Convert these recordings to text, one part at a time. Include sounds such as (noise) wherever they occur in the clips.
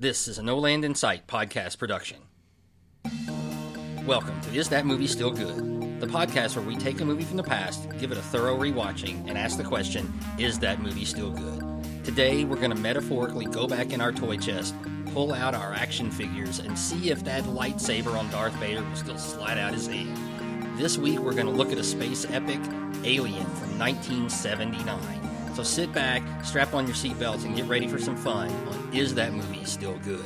This is a No Land in Sight podcast production. Welcome to Is That Movie Still Good? The podcast where we take a movie from the past, give it a thorough rewatching, and ask the question Is that movie still good? Today, we're going to metaphorically go back in our toy chest, pull out our action figures, and see if that lightsaber on Darth Vader will still slide out his hand. This week, we're going to look at a space epic, Alien, from 1979. So sit back, strap on your seatbelts, and get ready for some fun on Is That Movie Still Good?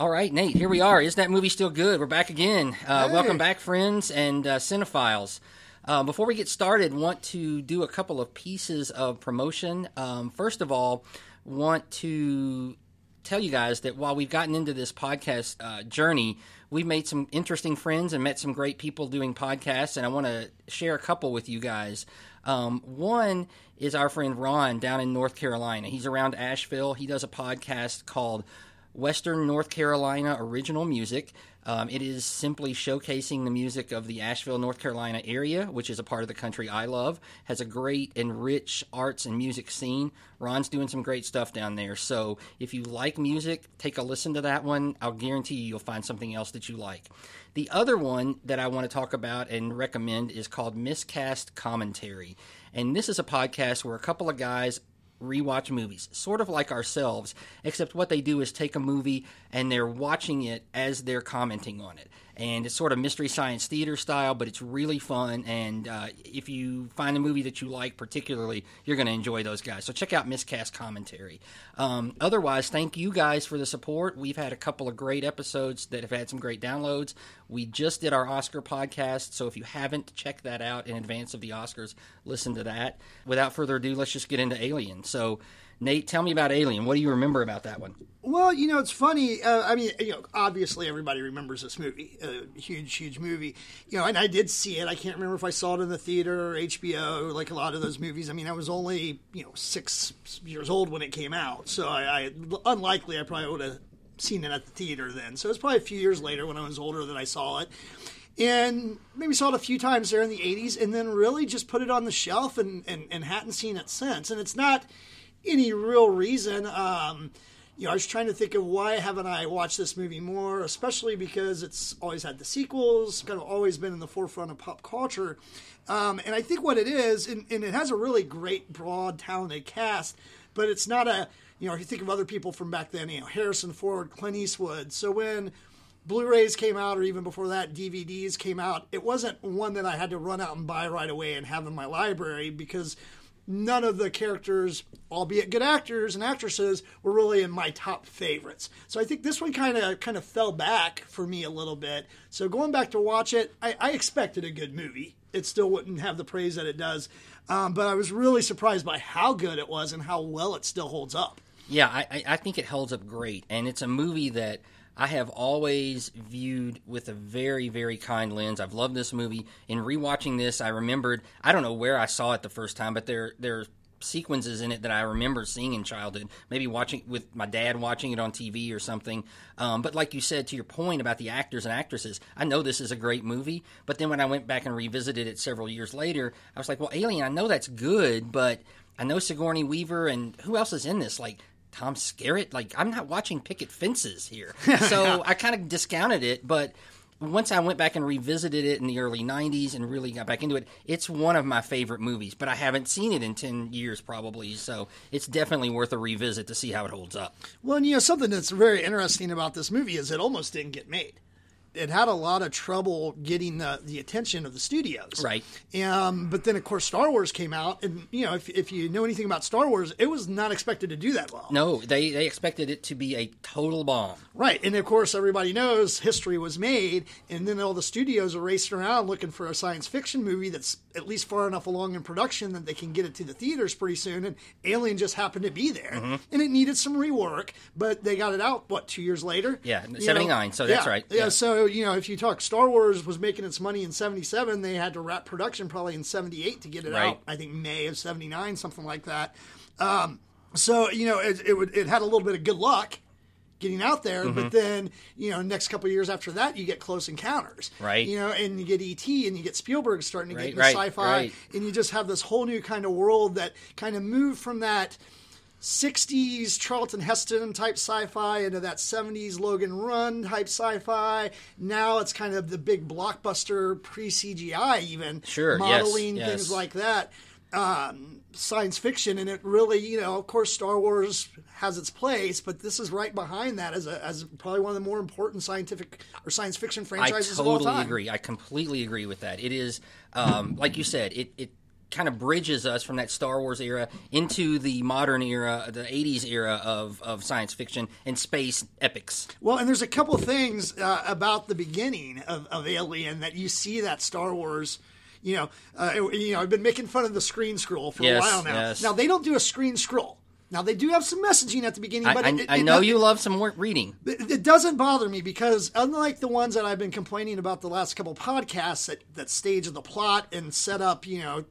All right, Nate, here we are. Is that movie still good? We're back again. Uh, Hey. Welcome back, friends and uh, cinephiles. Uh, before we get started, want to do a couple of pieces of promotion. Um, first of all, want to tell you guys that while we've gotten into this podcast uh, journey, we've made some interesting friends and met some great people doing podcasts, and I want to share a couple with you guys. Um, one is our friend Ron down in North Carolina. He's around Asheville. He does a podcast called Western North Carolina original music. Um, it is simply showcasing the music of the Asheville, North Carolina area, which is a part of the country I love. Has a great and rich arts and music scene. Ron's doing some great stuff down there. So if you like music, take a listen to that one. I'll guarantee you you'll find something else that you like. The other one that I want to talk about and recommend is called Miscast Commentary. And this is a podcast where a couple of guys rewatch movies, sort of like ourselves, except what they do is take a movie and they're watching it as they're commenting on it. And it's sort of mystery science theater style, but it's really fun. And uh, if you find a movie that you like particularly, you're going to enjoy those guys. So check out Miscast Commentary. Um, otherwise, thank you guys for the support. We've had a couple of great episodes that have had some great downloads. We just did our Oscar podcast, so if you haven't checked that out in advance of the Oscars, listen to that. Without further ado, let's just get into Alien. So, Nate, tell me about Alien. What do you remember about that one? Well, you know, it's funny. Uh, I mean, you know, obviously everybody remembers this movie, a huge, huge movie. You know, and I did see it. I can't remember if I saw it in the theater or HBO, like a lot of those movies. I mean, I was only you know six years old when it came out, so I, I unlikely I probably would have seen it at the theater then. So it was probably a few years later when I was older that I saw it. And maybe saw it a few times there in the 80s, and then really just put it on the shelf and, and, and hadn't seen it since. And it's not any real reason. Um, you know, I was trying to think of why haven't I watched this movie more, especially because it's always had the sequels, kind of always been in the forefront of pop culture. Um, and I think what it is, and, and it has a really great, broad, talented cast, but it's not a, you know, if you think of other people from back then, you know, Harrison Ford, Clint Eastwood. So when Blu-rays came out, or even before that, DVDs came out. It wasn't one that I had to run out and buy right away and have in my library because none of the characters, albeit good actors and actresses, were really in my top favorites. So I think this one kind of kind of fell back for me a little bit. So going back to watch it, I, I expected a good movie. It still wouldn't have the praise that it does, um, but I was really surprised by how good it was and how well it still holds up. Yeah, I, I- I think it holds up great, and it's a movie that I have always viewed with a very, very kind lens. I've loved this movie. In rewatching this, I remembered I don't know where I saw it the first time, but there there are sequences in it that I remember seeing in childhood. Maybe watching with my dad watching it on TV or something. Um, but like you said, to your point about the actors and actresses, I know this is a great movie. But then when I went back and revisited it several years later, I was like, well, Alien, I know that's good, but I know Sigourney Weaver and who else is in this? Like Tom Skerritt. Like I'm not watching picket fences here, (laughs) so I kind of discounted it. But once I went back and revisited it in the early '90s and really got back into it, it's one of my favorite movies. But I haven't seen it in ten years probably, so it's definitely worth a revisit to see how it holds up. Well, and you know, something that's very interesting about this movie is it almost didn't get made. It had a lot of trouble getting the, the attention of the studios. Right. Um, but then, of course, Star Wars came out. And, you know, if, if you know anything about Star Wars, it was not expected to do that well. No, they they expected it to be a total bomb. Right. And, of course, everybody knows history was made. And then all the studios are racing around looking for a science fiction movie that's at least far enough along in production that they can get it to the theaters pretty soon. And Alien just happened to be there. Mm-hmm. And it needed some rework, but they got it out, what, two years later? Yeah, You 79, so that's Yeah, right. Yeah, Yeah. so, you know, if you talk Star Wars was making its money in 77, they had to wrap production probably in 78 to get it Right. out. I think May of 79, something like that. Um, so, you know, it, it, would, it had a little bit of good luck getting out there, Mm-hmm. but then, you know, next couple of years after that, you get Close Encounters. Right. You know, and you get E.T. and you get Spielberg starting to Right, get into right, sci fi. right. And you just have this whole new kind of world that kind of moved from that 60s Charlton Heston type sci-fi into that 70s Logan Run type sci-fi. Now it's kind of the big blockbuster pre-CGI even Sure, yes, modeling yes. things like that. Um, science fiction, and it really, you know, of course, Star Wars has its place, but this is right behind that as a, as probably one of the more important scientific or science fiction I franchises of all totally agree. I completely agree with that. It is, um, like you said, it, it kind of bridges us from that Star Wars era into the modern era, the 80s era of, of science fiction and space epics. Well, and there's a couple things uh, about the beginning of, of Alien that you see that Star Wars. You know, uh, you know, I've been making fun of the screen scroll for Yes, a while now. yes. Now they don't do a screen scroll. Now they do have some messaging at the beginning, I, but I, it, it, I know do- you love some reading. It, it doesn't bother me because unlike the ones that I've been complaining about the last couple podcasts that, that stage of the plot and set up, you know,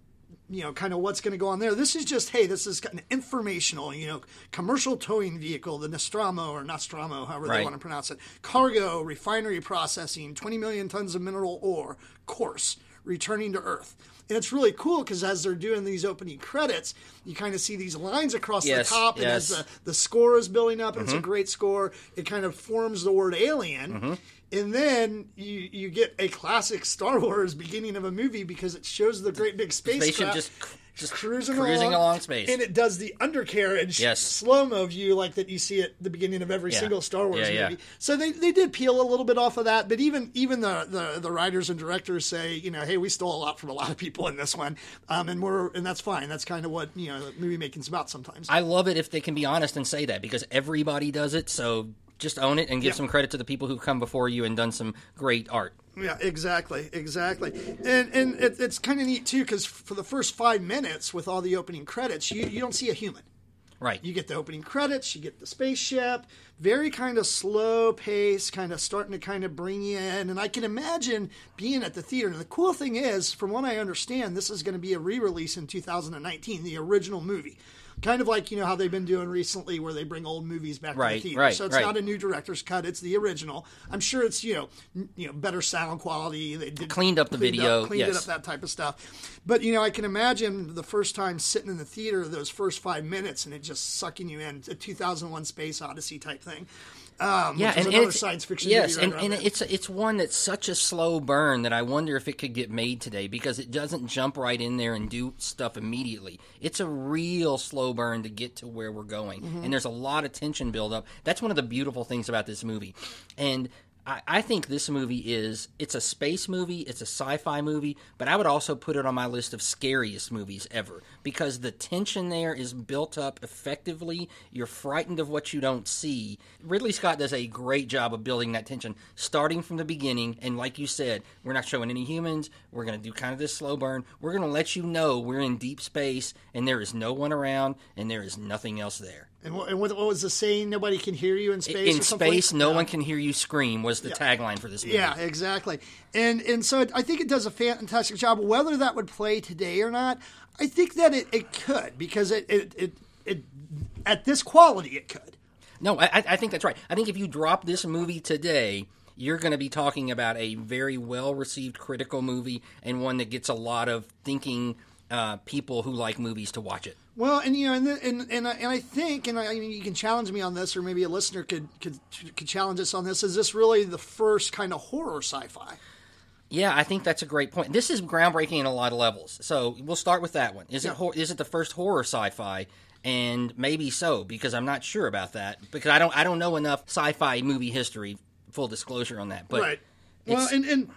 you know, kind of what's going to go on there. This is just, hey, this is an informational, you know, commercial towing vehicle, the Nostromo or Nostromo, however they want to pronounce it. Cargo, refinery processing, 20 million tons of mineral ore, course, returning to Earth. And it's really cool because as they're doing these opening credits, you kind of see these lines across Yes, the top, and as the, the score is building up, Mm-hmm. it's a great score. It kind of forms the word alien. Mm-hmm. And then you you get a classic Star Wars beginning of a movie because it shows the great big spacecraft just, just cruising, cruising along, along space. and it does the undercarriage Yes. slow mo view like that you see at the beginning of every Yeah. single Star Wars Yeah, movie. So they, they did peel a little bit off of that, but even even the, the the writers and directors say, you know, hey, we stole a lot from a lot of people in this one, um, and we're and that's fine. That's kind of what you know movie making's about sometimes. I love it if they can be honest and say that because everybody does it. So just own it and give Yeah. some credit to the people who've come before you and done some great art. Yeah, exactly, exactly, and and it, it's kind of neat too because for the first five minutes with all the opening credits, you you don't see a human. Right. You get the opening credits, you get the spaceship, very kind of slow pace, kind of starting to kind of bring you in. And I can imagine being at the theater. And the cool thing is, from what I understand, this is going to be a re release in 2019, the original movie. Kind of like, you know, how they've been doing recently where they bring old movies back to the theater. right, so it's right. not a new director's cut, it's the original. I'm sure it's, you know, n- you know, better sound quality. They did Cleaned up the cleaned video, Up, cleaned it up, that type of stuff. But you know, I can imagine the first time sitting in the theater, those first five minutes, and it just sucking you in, a 2001 Space Odyssey type thing. Um, yeah, which and, and another it's, science fiction. Yes, and, and it's it's one that's such a slow burn that I wonder if it could get made today because it doesn't jump right in there and do stuff immediately. It's a real slow burn to get to where we're going, Mm-hmm. and there's a lot of tension build up. That's one of the beautiful things about this movie, and. I, I think this movie is it's a space movie, it's a sci-fi movie, but I would also put it on my list of scariest movies ever because the tension there is built up effectively. You're frightened of what you don't see. Ridley Scott does a great job of building that tension, starting from the beginning. And like you said, we're not showing any humans. We're going to do kind of this slow burn. We're going to let you know we're in deep space and there is no one around and there is nothing else there. And, what, and what, was the saying? Nobody can hear you in space. In space, no Yeah. one can hear you scream was the tagline for this movie. Yeah, exactly. And and so I think it does a fantastic job. Whether that would play today or not, I think that it, it could because it, it it it at this quality it could. No, I, I- I think that's right. I think if you drop this movie today, you're going to be talking about a very well received critical movie and one that gets a lot of thinking uh, people who like movies to watch it. Well, and you know, and and and I, and I think, and I, I mean, you can challenge me on this, or maybe a listener could could could challenge us on this. Is this really the first kind of horror sci-fi? Yeah, I think that's a great point. This is groundbreaking in a lot of levels. So we'll start with that one. Is Yeah. it hor- is it the first horror sci-fi? And maybe so because I'm not sure about that because I don't I don't know enough sci-fi movie history. Full disclosure on that, but right. Well, and and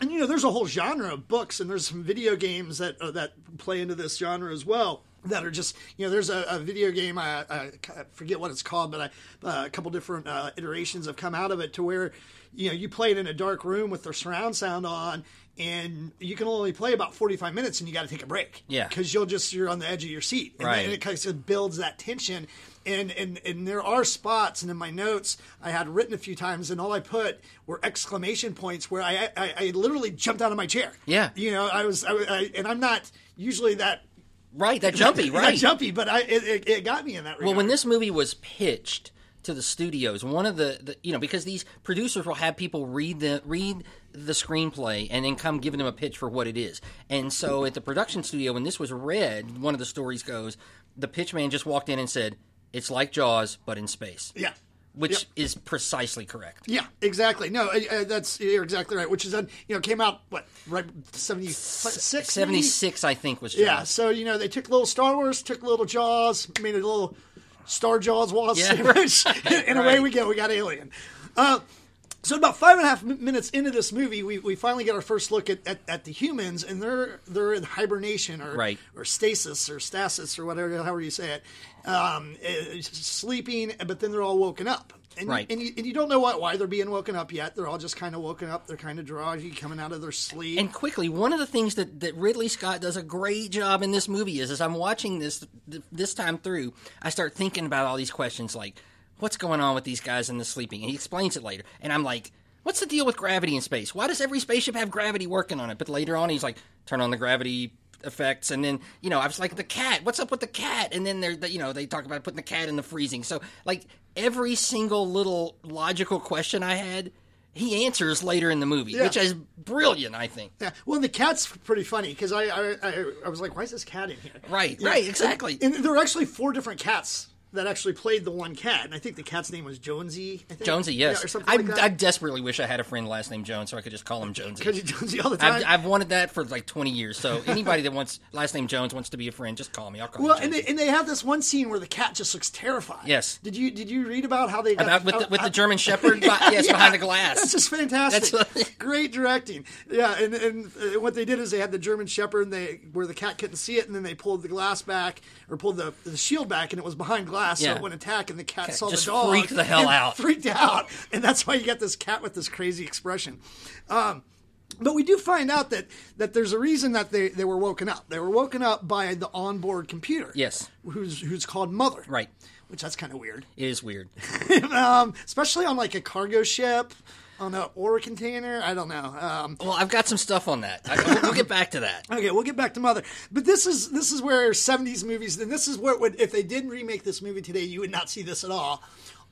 and you know, there's a whole genre of books, and there's some video games that uh, that play into this genre as well. That are just you know, there's a, a video game I, I, forget what it's called, but I, uh, a couple different uh, iterations have come out of it to where you know you play it in a dark room with the surround sound on. And you can only play about forty-five minutes, and you got to take a break. Yeah. because you'll just you're on the edge of your seat, and, Right. and it kind of builds that tension. And, and and there are spots, and in my notes I had written a few times, and all I put were exclamation points where I I, I literally jumped out of my chair. Yeah. you know, I was, I, I and I'm not usually that right (laughs) that jumpy right? that jumpy, but I it, it, it got me in that regard. Well, when this movie was pitched to the studios, one of the, the you know because these producers will have people read the read the screenplay and then come giving them a pitch for what it is. And so at the production studio, when this was read, one of the stories goes, the pitch man just walked in and said, It's like Jaws, but in space. Yeah. Which Yep. is precisely correct. Yeah, exactly. No, uh, uh, that's you're exactly right. Which is on, you know, came out what right seventy six. 76, I think, was Jaws. Yeah, so you know they took little Star Wars, took little Jaws, made a little Star Jaws was Yeah, (laughs) sandwich, and away right. we go. We got Alien. Uh, so about five and a half minutes into this movie, we, we finally get our first look at, at, at the humans, and they're they're in hibernation or Right. or stasis or stasis or whatever however you say it, um, uh, sleeping, but then they're all woken up. And, Right. you, and, you, and you don't know what, why they're being woken up yet. They're all just kind of woken up. They're kind of drowsy, coming out of their sleep. And quickly, one of the things that, that Ridley Scott does a great job in this movie is, as I'm watching this this time through, I start thinking about all these questions like, what's going on with these guys in the sleeping? And he explains it later, and I'm like, what's the deal with gravity in space? Why does every spaceship have gravity working on it? But later on, he's like, turn on the gravity effects and then you know i was like the cat what's up with the cat and then they're you know they talk about putting the cat in the freezing so like every single little logical question i had he answers later in the movie Yeah. which is brilliant i think Yeah, well, the cat's pretty funny because I, I I I was like, why is this cat in here? Right, Yeah. right, exactly. And, and there were actually four different cats that actually played the one cat, and I think the cat's name was Jonesy. I think. Jonesy, yes. yeah, or something I, like. I desperately wish I had a friend last name Jones so I could just call him (laughs) Jonesy. Because Jonesy all the time. I've, I've wanted that for like 20 years. So anybody that wants last name Jones wants to be a friend, just call me. I'll call well, and they, and they have this one scene where the cat just looks terrified. Yes. Did you did you read about how they got About with the, how- with the how- German Shepherd, (laughs) bi- yes, Yeah, behind the glass. That's just fantastic. That's- (laughs) Great directing. Yeah, and, and uh, what they did is they had the German Shepherd, and they where the cat couldn't see it, and then they pulled the glass back or pulled the, the shield back, and it was behind glass, so Yeah. it wouldn't attack, and the cat saw just the dog, freaked the hell out. (laughs) freaked out, and that's why you got this cat with this crazy expression. Um, but we do find out that, that there's a reason that they, they were woken up. They were woken up by the onboard computer. Yes. Who's who's called Mother. Right. Which that's kind of weird It is weird. (laughs) um, especially on like a cargo ship, on a ore container. I don't know. Um, Well, I've got some stuff on that. I, we'll, we'll get back to that. okay, we'll get back to Mother, but this is this is where '70s movies, and this is what would if they did remake this movie today, you would not see this at all.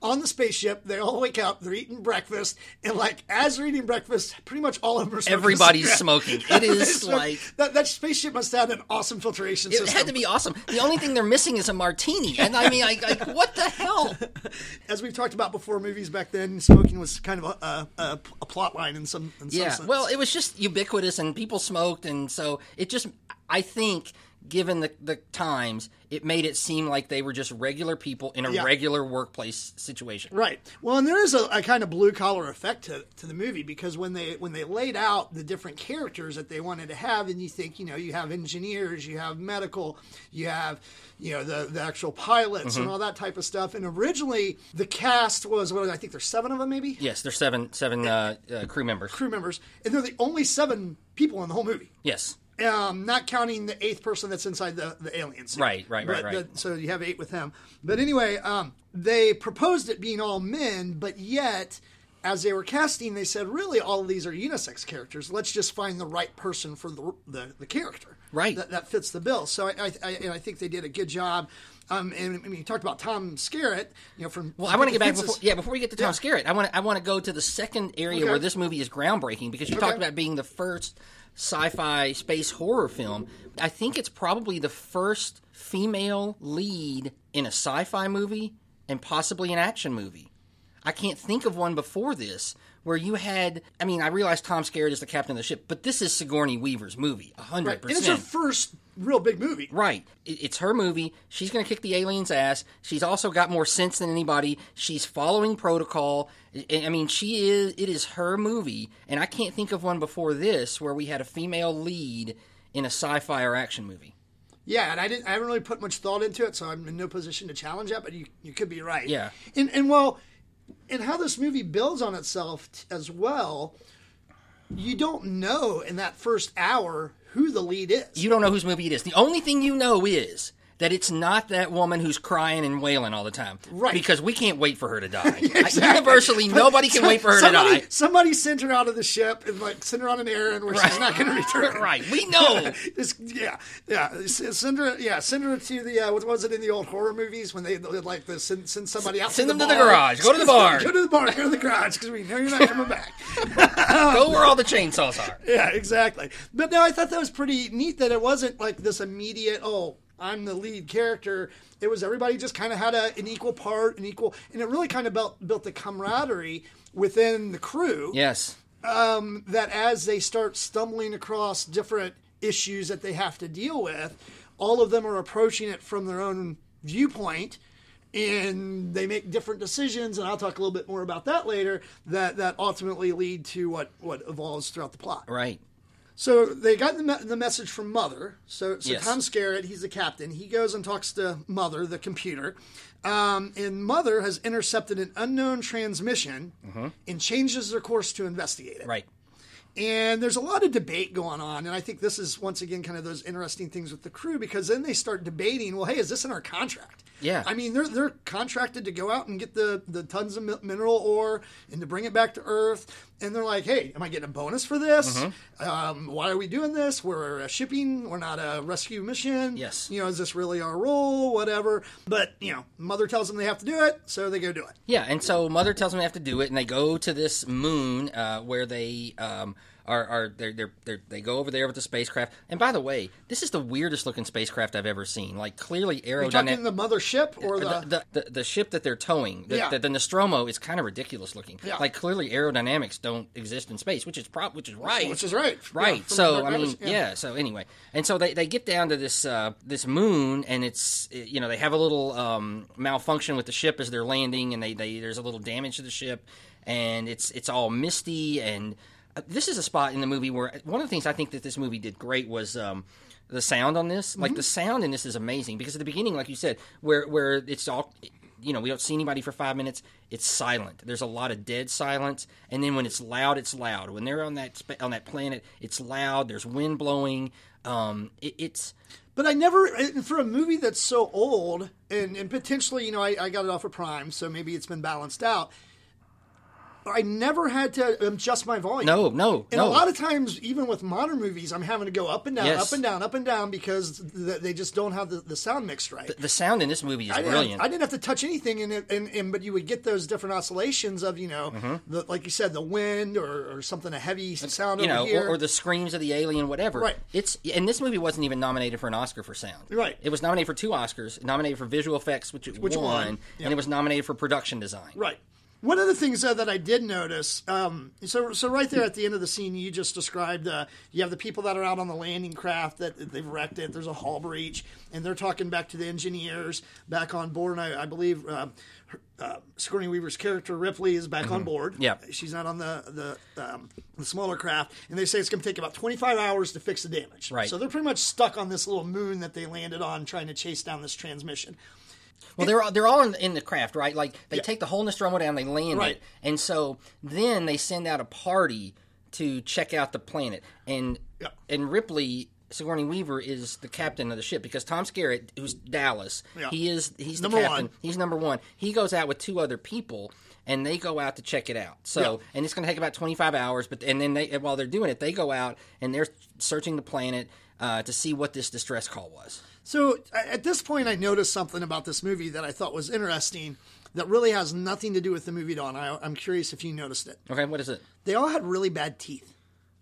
On the spaceship, they all wake up, they're eating breakfast, and like as they're eating breakfast, pretty much all of them are smoking Everybody's smoking. (laughs) It is smoke- like that, that spaceship must have an awesome filtration system. it system. had to be awesome. The only thing they're missing is a martini, and I mean, like, like what the hell? (laughs) As we've talked about before, movies back then, smoking was kind of a, a, a, plot line in some in some Yeah. sense. Well, it was just ubiquitous, and people smoked, and so it just. I think, given the the times, it made it seem like they were just regular people in a Yeah. regular workplace situation. Right. Well, and there is a, a kind of blue collar effect to, to the movie because when they when they laid out the different characters that they wanted to have, and you think, you know, you have engineers, you have medical, you have, you know, the the actual pilots Mm-hmm. and all that type of stuff. And originally, the cast was what I think there's seven of them, maybe Yes, there's seven seven uh, uh, crew members. crew members, and they're the only seven people in the whole movie. Yes. Um, not counting the eighth person that's inside the, the alien suit. Right, right, right, But right. the- so you have eight with him. But anyway, um, they proposed it being all men, but yet, as they were casting, they said, really, all of these are unisex characters. Let's just find the right person for the, the, the character. Right. That, that fits the bill. So I, I, I, and I think they did a good job. Um, and I mean, you talked about Tom Skerritt, you know, from. Well, I want to get back before yeah before we get to Tom Yeah. Skerritt. I want to I want to go to the second area Okay. where this movie is groundbreaking because you Okay. talked about being the first sci-fi space horror film. I think it's probably the first female lead in a sci-fi movie and possibly an action movie. I can't think of one before this where you had. I mean, I realize Tom Skerritt is the captain of the ship, but this is Sigourney Weaver's movie, hundred Right. And it's her first real big movie. Right. It's her movie. She's going to kick the alien's ass. She's also got more sense than anybody. She's following protocol. I I mean, she is. It is her movie, and I can't think of one before this where we had a female lead in a sci-fi or action movie. Yeah, and I didn't. I haven't really put much thought into it, so I'm in no position to challenge that. But you, you could be right. Yeah. And and well, and how this movie builds on itself t- as well. You don't know in that first hour who the lead is. You don't know whose movie it is. The only thing you know is that it's not that woman who's crying and wailing all the time. Right. Because we can't wait for her to die. (laughs) Exactly. Universally, But nobody can wait for her somebody, to die. Somebody sent her out of the ship and like sent her on an errand where she's not going to return. (laughs) Right. We know. (laughs) This- yeah, yeah. Send her, yeah, send her to the uh, what was it in the old horror movies when they like the send, send somebody out. Send to them the to the garage. Go to the bar. Go to the bar. Go to the garage because we know you're not coming back. Go where all the chainsaws are. yeah, exactly. But no, I thought that was pretty neat that it wasn't like this immediate. Oh, I'm the lead character. It was everybody just kind of had a, an equal part, an equal, and it really kind of built built the camaraderie within the crew Yes. Um, that as they start stumbling across different issues that they have to deal with, all of them are approaching it from their own viewpoint and they make different decisions and I'll talk a little bit more about that later that that ultimately lead to what what evolves throughout the plot. Right. So they got the, me- the message from Mother. So, so Yes. Tom Skerritt, he's the captain. He goes and talks to Mother, the computer. Um, and Mother has intercepted an unknown transmission and changes their course to investigate it. Right. And there's a lot of debate going on. And I think this is, once again, kind of those interesting things with the crew because then they start debating well, hey, is this in our contract? Yeah. I mean, they're, they're contracted to go out and get the, the tons of mineral ore and to bring it back to Earth. And they're like, hey, am I getting a bonus for this? Mm-hmm. Um, why are we doing this? We're a shipping, we're not a rescue mission. Yes. You know, is this really our role? Whatever. But, you know, Mother tells them they have to do it, so they go do it. Yeah, and so mother tells them they have to do it, and they go to this moon uh, where they um, are, are they're, they're, they're, they go over there with the spacecraft. And by the way, this is the weirdest looking spacecraft I've ever seen. Like clearly aerodynamic. the mother ship or the. The, the, the, the ship that they're towing, the, Yeah. the, the Nostromo, is kind of ridiculous looking. Yeah. Like clearly aerodynamics don't exist in space, which is prop, which is right. Which is right. Right. Yeah, so I mean, yeah. yeah. So anyway, and so they, they get down to this uh, this moon, and it's you know they have a little um, malfunction with the ship as they're landing, and they, they there's a little damage to the ship, and it's it's all misty, and uh, this is a spot in the movie where one of the things I think that this movie did great was. Um, the sound on this, like the sound in this, is amazing because at the beginning, like you said, where where it's all, you know, we don't see anybody for five minutes. It's silent. There's a lot of dead silence, and then when it's loud, it's loud. When they're on that on that planet, it's loud. There's wind blowing. Um, it, it's But I never, for a movie that's so old, and, and potentially, you know, I, I got it off of Prime, so maybe it's been balanced out. I never had to adjust my volume. no, no, And no. a lot of times, even with modern movies, I'm having to go up and down, Yes. up and down, up and down because th- they just don't have the, the sound mixed right. the sound in this movie is I didn't, brilliant. I didn't have to touch anything in it, and, and but you would get those different oscillations of you know, Mm-hmm. the, like you said, the wind or, or something a heavy sound you know, or, or the screams of the alien, whatever. Right. It's and this movie wasn't even nominated for an Oscar for sound. Right. It was nominated for two Oscars. Nominated for visual effects, which Which won, won. and it was nominated for production design. Right. One of the things uh, that I did notice, um, so so right there at the end of the scene, you just described. Uh, you have the people that are out on the landing craft that they've wrecked it. There's a hull breach, and they're talking back to the engineers back on board. And I, I believe uh, uh, Sigourney Weaver's character Ripley is back on board. Mm-hmm. She's not on the the, um, the smaller craft, and they say it's going to take about 25 hours to fix the damage. Right. So they're pretty much stuck on this little moon that they landed on, trying to chase down this transmission. Well, they're all, they're all in, in the craft, right? Like they take the whole Nostromo down, they land Right. it, and so then they send out a party to check out the planet, and Yeah. and Ripley. Sigourney Weaver is the captain of the ship because Tom Skerritt, who's Dallas, Yeah. he is he's Number the captain. one. He's number one. He goes out with two other people, and they go out to check it out. So, Yeah. and it's going to take about twenty five hours. But and then they while they're doing it, they go out and they're searching the planet uh, to see what this distress call was. So at this point, I noticed something about this movie that I thought was interesting that really has nothing to do with the movie at all. And I, I'm curious if you noticed it. Okay, what is it? They all had really bad teeth.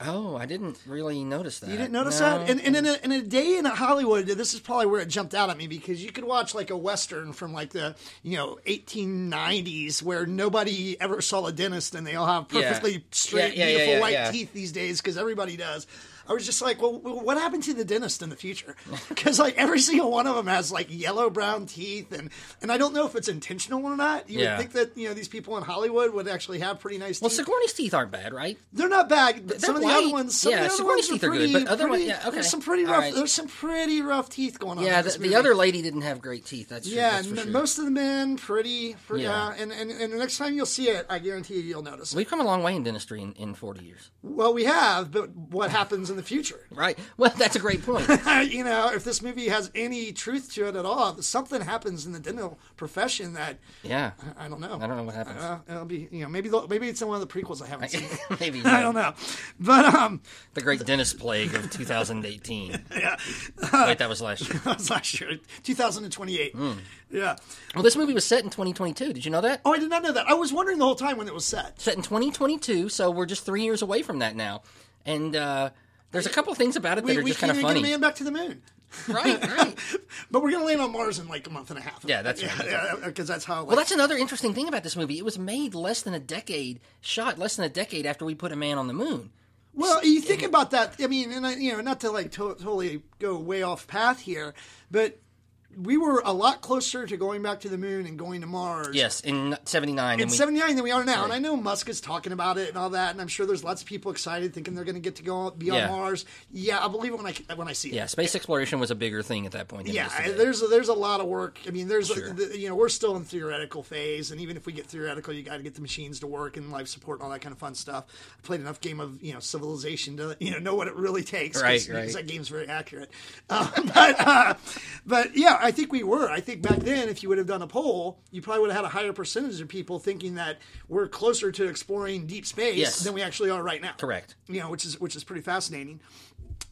Oh, I didn't really notice that. You didn't notice No. that? And, and in, a, in a day in Hollywood, this is probably where it jumped out at me because you could watch like a Western from like the, you know, 1890s where nobody ever saw a dentist and they all have Yeah. perfectly straight, Yeah, yeah, yeah, beautiful yeah, white yeah. teeth these days because everybody does. I was just like, well, what happened to the dentist in the future? (laughs) Because like every single one of them has like yellow brown teeth, and and I don't know if it's intentional or not. You Yeah. would think that you know these people in Hollywood would actually have pretty nice teeth. Well, teeth. Sigourney's teeth aren't bad, right? They're not bad. But some of the other ones, some Yeah, of the other Sigourney's ones are teeth are good, pretty, but other pretty- ones- yeah, okay. There's some pretty rough. right. There's some pretty rough teeth going on. Yeah, the, the other lady didn't have great teeth. That's. Yeah, that's sure. most of the men pretty, pretty Yeah. yeah. and, and and the next time you'll see it, I guarantee you, you'll notice. We've come a long way in dentistry in, in 40 years. well, we have, but what happens in the future? Right. Well, that's a great point. (laughs) you know, if this movie has any truth to it at all, something happens in the dental profession that Yeah. I don't know. I don't know what happens. Uh, it'll be, you know, maybe maybe it's in one of the prequels I haven't seen. (laughs) Maybe (laughs) I don't know, but um, the great dentist plague of 2018. yeah, Wait, that was last year. that was last year, 2028. Hmm. Yeah. Well, this movie was set in 2022. Did you know that? Oh, I did not know that. I was wondering the whole time when it was set. Set in 2022, so we're just three years away from that now. And uh, There's a couple things about it that we, are we just kind of funny. get a man back to the moon. Right, (laughs) right. but we're gonna land on Mars in like a month and a half. Yeah, that's right. yeah, because that's how. Well, that's another interesting thing about this movie. It was made less than a decade, shot less than a decade after we put a man on the moon. Well, you think about that. I mean, and I, you know, not to like to- totally go way off path here, but we were a lot closer to going back to the moon and going to Mars. Yes, in '79. In we, '79 than we are now, and I know Musk is talking about it and all that, and I'm sure there's lots of people excited, thinking they're going to get to go be on Yeah. Mars. Yeah, I believe it when I when I see it. yeah, space exploration was a bigger thing at that point. Yeah, there's a, there's a lot of work. I mean, there's Sure. the, you know we're still in theoretical phase, and even if we get theoretical, you got to get the machines to work and life support and all that kind of fun stuff. I played enough game of you know Civilization to you know know what it really takes. Right, right. that game's very accurate. (laughs) Uh, but uh, but yeah, I think we were. I think back then, if you would have done a poll, you probably would have had a higher percentage of people thinking that we're closer to exploring deep space Yes. than we actually are right now Correct. you know, which is which is pretty fascinating.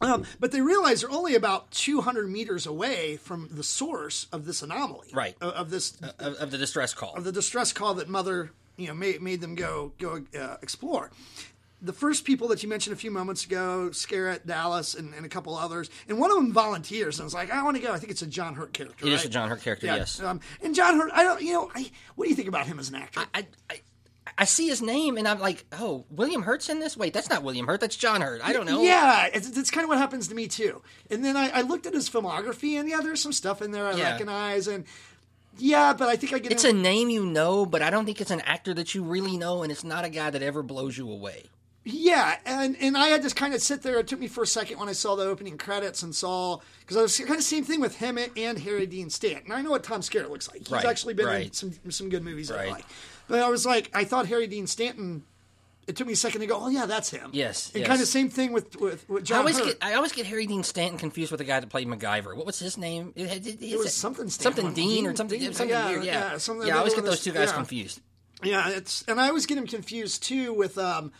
Um, but they realize they're only about 200 meters away from the source of this anomaly, Right. Of, of this Of, of the distress call. of the distress call that Mother, you know, made made them go go uh, explore. The first people that you mentioned a few moments ago, Skerritt, Dallas, and, and a couple others, and one of them volunteers and was like, "I want to go." I think it's a John Hurt character. It is right? a John Hurt character, yes. Um, and John Hurt, I don't, you know, I, what do you think about him as an actor? I, I, I see his name and I'm like, oh, William Hurt's in this? Wait, that's not William Hurt. That's John Hurt. I don't know. Yeah, it's, it's kind of what happens to me too. And then I, I looked at his filmography, and yeah, there's some stuff in there I Yeah. recognize, and yeah, but I think I get It's a name you know, but I don't think it's an actor that you really know, and it's not a guy that ever blows you away. Yeah, and and I had to kind of sit there. It took me for a second when I saw the opening credits and saw because I was kind of same thing with him and Harry Dean Stanton. I know what Tom Skerritt looks like. He's Right, actually been in some some good movies I like, but I was like, I thought Harry Dean Stanton. It took me a second to go, oh yeah, that's him. Yes, and yes. kind of same thing with with, with I John always Hurt. get I always get Harry Dean Stanton confused with the guy that played MacGyver. What was his name? It, it, it, It was something something Stanton. Dean or something Dean, something yeah, weird. Yeah, yeah, something- yeah. I always get those two guys yeah. confused. Yeah, it's and I always get him confused too with um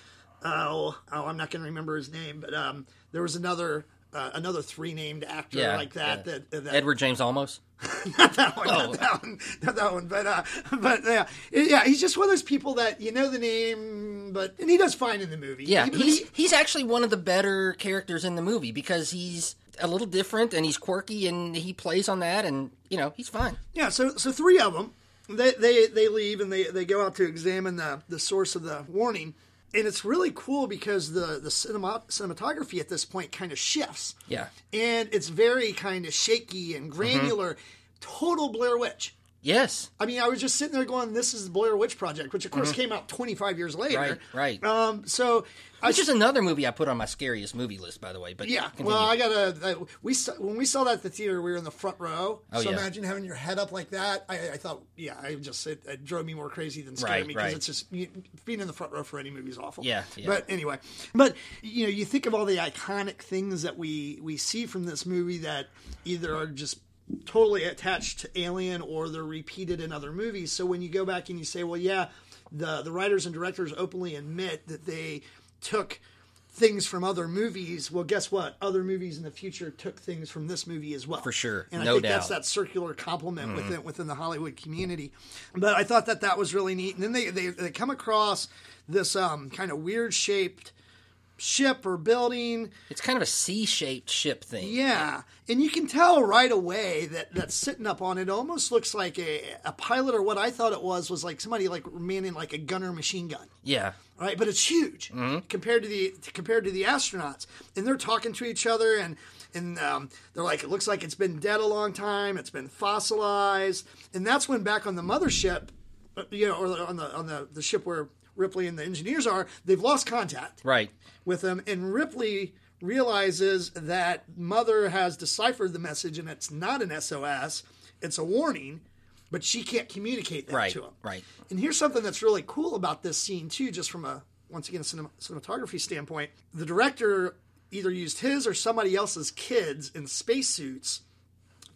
oh oh I'm not going to remember his name, but um there was another uh, another three named actor Yeah, like that yeah. that, that Edward James Olmos. (laughs) not that one, Oh. not that one, not that one, but uh, but yeah, yeah, he's just one of those people that you know the name, but and he does fine in the movie. Yeah, He- he's he- he's actually one of the better characters in the movie because he's a little different and he's quirky and he plays on that and you know he's fine. Yeah, so so three of them, they they they leave and they they go out to examine the the source of the warning, and it's really cool because the the cinema, cinematography at this point kind of shifts. Yeah. and it's very kind of shaky and granular, mm-hmm. total Blair Witch. Yes, I mean, I was just sitting there going, "This is the Blair Witch Project," which of course came out 25 years later. right, right. Um, so I Which is another movie I put on my scariest movie list, by the way. But Yeah, continue. well, I gotta. We saw, when we saw that at the theater, we were in the front row. Oh, so yeah. imagine having your head up like that. I, I thought, yeah, I just it, it drove me more crazy than scared Right, me because right. it's just you, being in the front row for any movie is awful. Yeah, yeah. But anyway, but you know, you think of all the iconic things that we we see from this movie that either are just totally attached to Alien or they're repeated in other movies. So when you go back and you say, well, yeah, the the writers and directors openly admit that they took things from other movies. Well, guess what? Other movies in the future took things from this movie as well. For sure. And I No think that's doubt. Mm-hmm. that circular compliment within within the Hollywood community. But I thought that that was really neat. And then they they, they come across this um, kind of weird shaped ship or building. it's kind of a C-shaped ship thing. Yeah, and you can tell right away that that's sitting up on it almost looks like a, a pilot or what I thought it was was like somebody like manning like a gunner machine gun. Yeah, right? But it's huge compared to the compared to the astronauts, and they're talking to each other, and and um, they're like, it looks like it's been dead a long time, it's been fossilized, and that's when back on the mothership, uh, you know, or on the on the the ship where Ripley and the engineers are, they've lost contact right. with them, and Ripley realizes that Mother has deciphered the message, and it's not an SOS, it's a warning. But she can't communicate that Right, to him. right. And here's something that's really cool about this scene too, just from a once again cinema, cinematography standpoint. The director either used his or somebody else's kids in spacesuits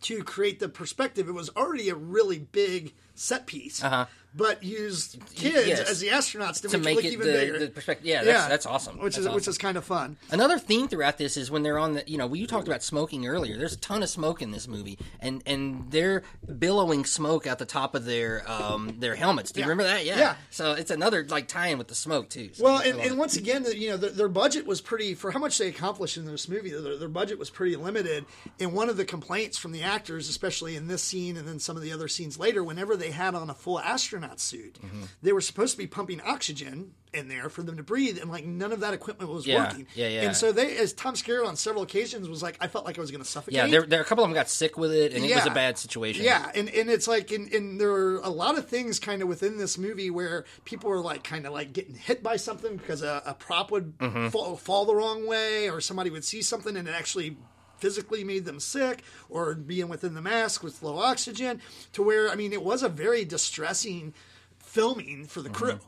to create the perspective. It was already a really big set piece, Uh-huh. But used kids Yes. as the astronauts to, to make, make it it look the, even bigger. the perspective. Yeah, that's, that's awesome. Which That's is which is kind of fun. Another theme throughout this is when they're on the, you know, you talked about smoking earlier. There's a ton of smoke in this movie, and and they're billowing smoke out the top of their um their helmets. Do you Yeah. remember that? Yeah. Yeah. So it's another like tie-in with the smoke too. So Well, and, and once again, the- you know, their, their budget was pretty for how much they accomplished in this movie. Their, their budget was pretty limited. And one of the complaints from the actors, especially in this scene and then some of the other scenes later, whenever they had on a full astronaut suit, Mm-hmm. they were supposed to be pumping oxygen in there for them to breathe, and like none of that equipment was Yeah, working. yeah, yeah. And so they, as Tom Skerritt on several occasions was like, I felt like I was going to suffocate. yeah, there, there a couple of them got sick with it, and it was a bad situation. Yeah, and, and it's like, and, and there are a lot of things kind of within this movie where people are like kind of like getting hit by something because a, a prop would Mm-hmm. fall, fall the wrong way, or somebody would see something and it actually physically made them sick, or being within the mask with low oxygen, to where, I mean, it was a very distressing filming for the crew.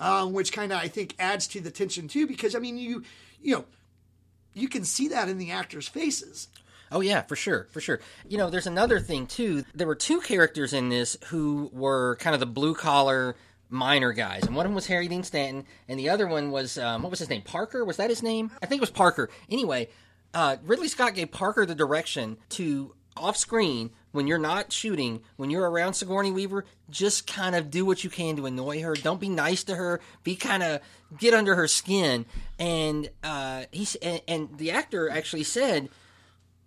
Um, which kind of I think adds to the tension too, because I mean you, you know, you can see that in the actors' faces. Oh yeah, for sure, for sure. You know, there's another thing too. There were two characters in this who were kind of the blue collar minor guys, and one of them was Harry Dean Stanton, and the other one was um, what was his name? Parker? Was that his name? I think it was Parker. Anyway, uh, Ridley Scott gave Parker the direction to off screen when you're not shooting, when you're around Sigourney Weaver, just kind of do what you can to annoy her. Don't be nice to her. Be kind of get under her skin. And uh, he's and, and the actor actually said.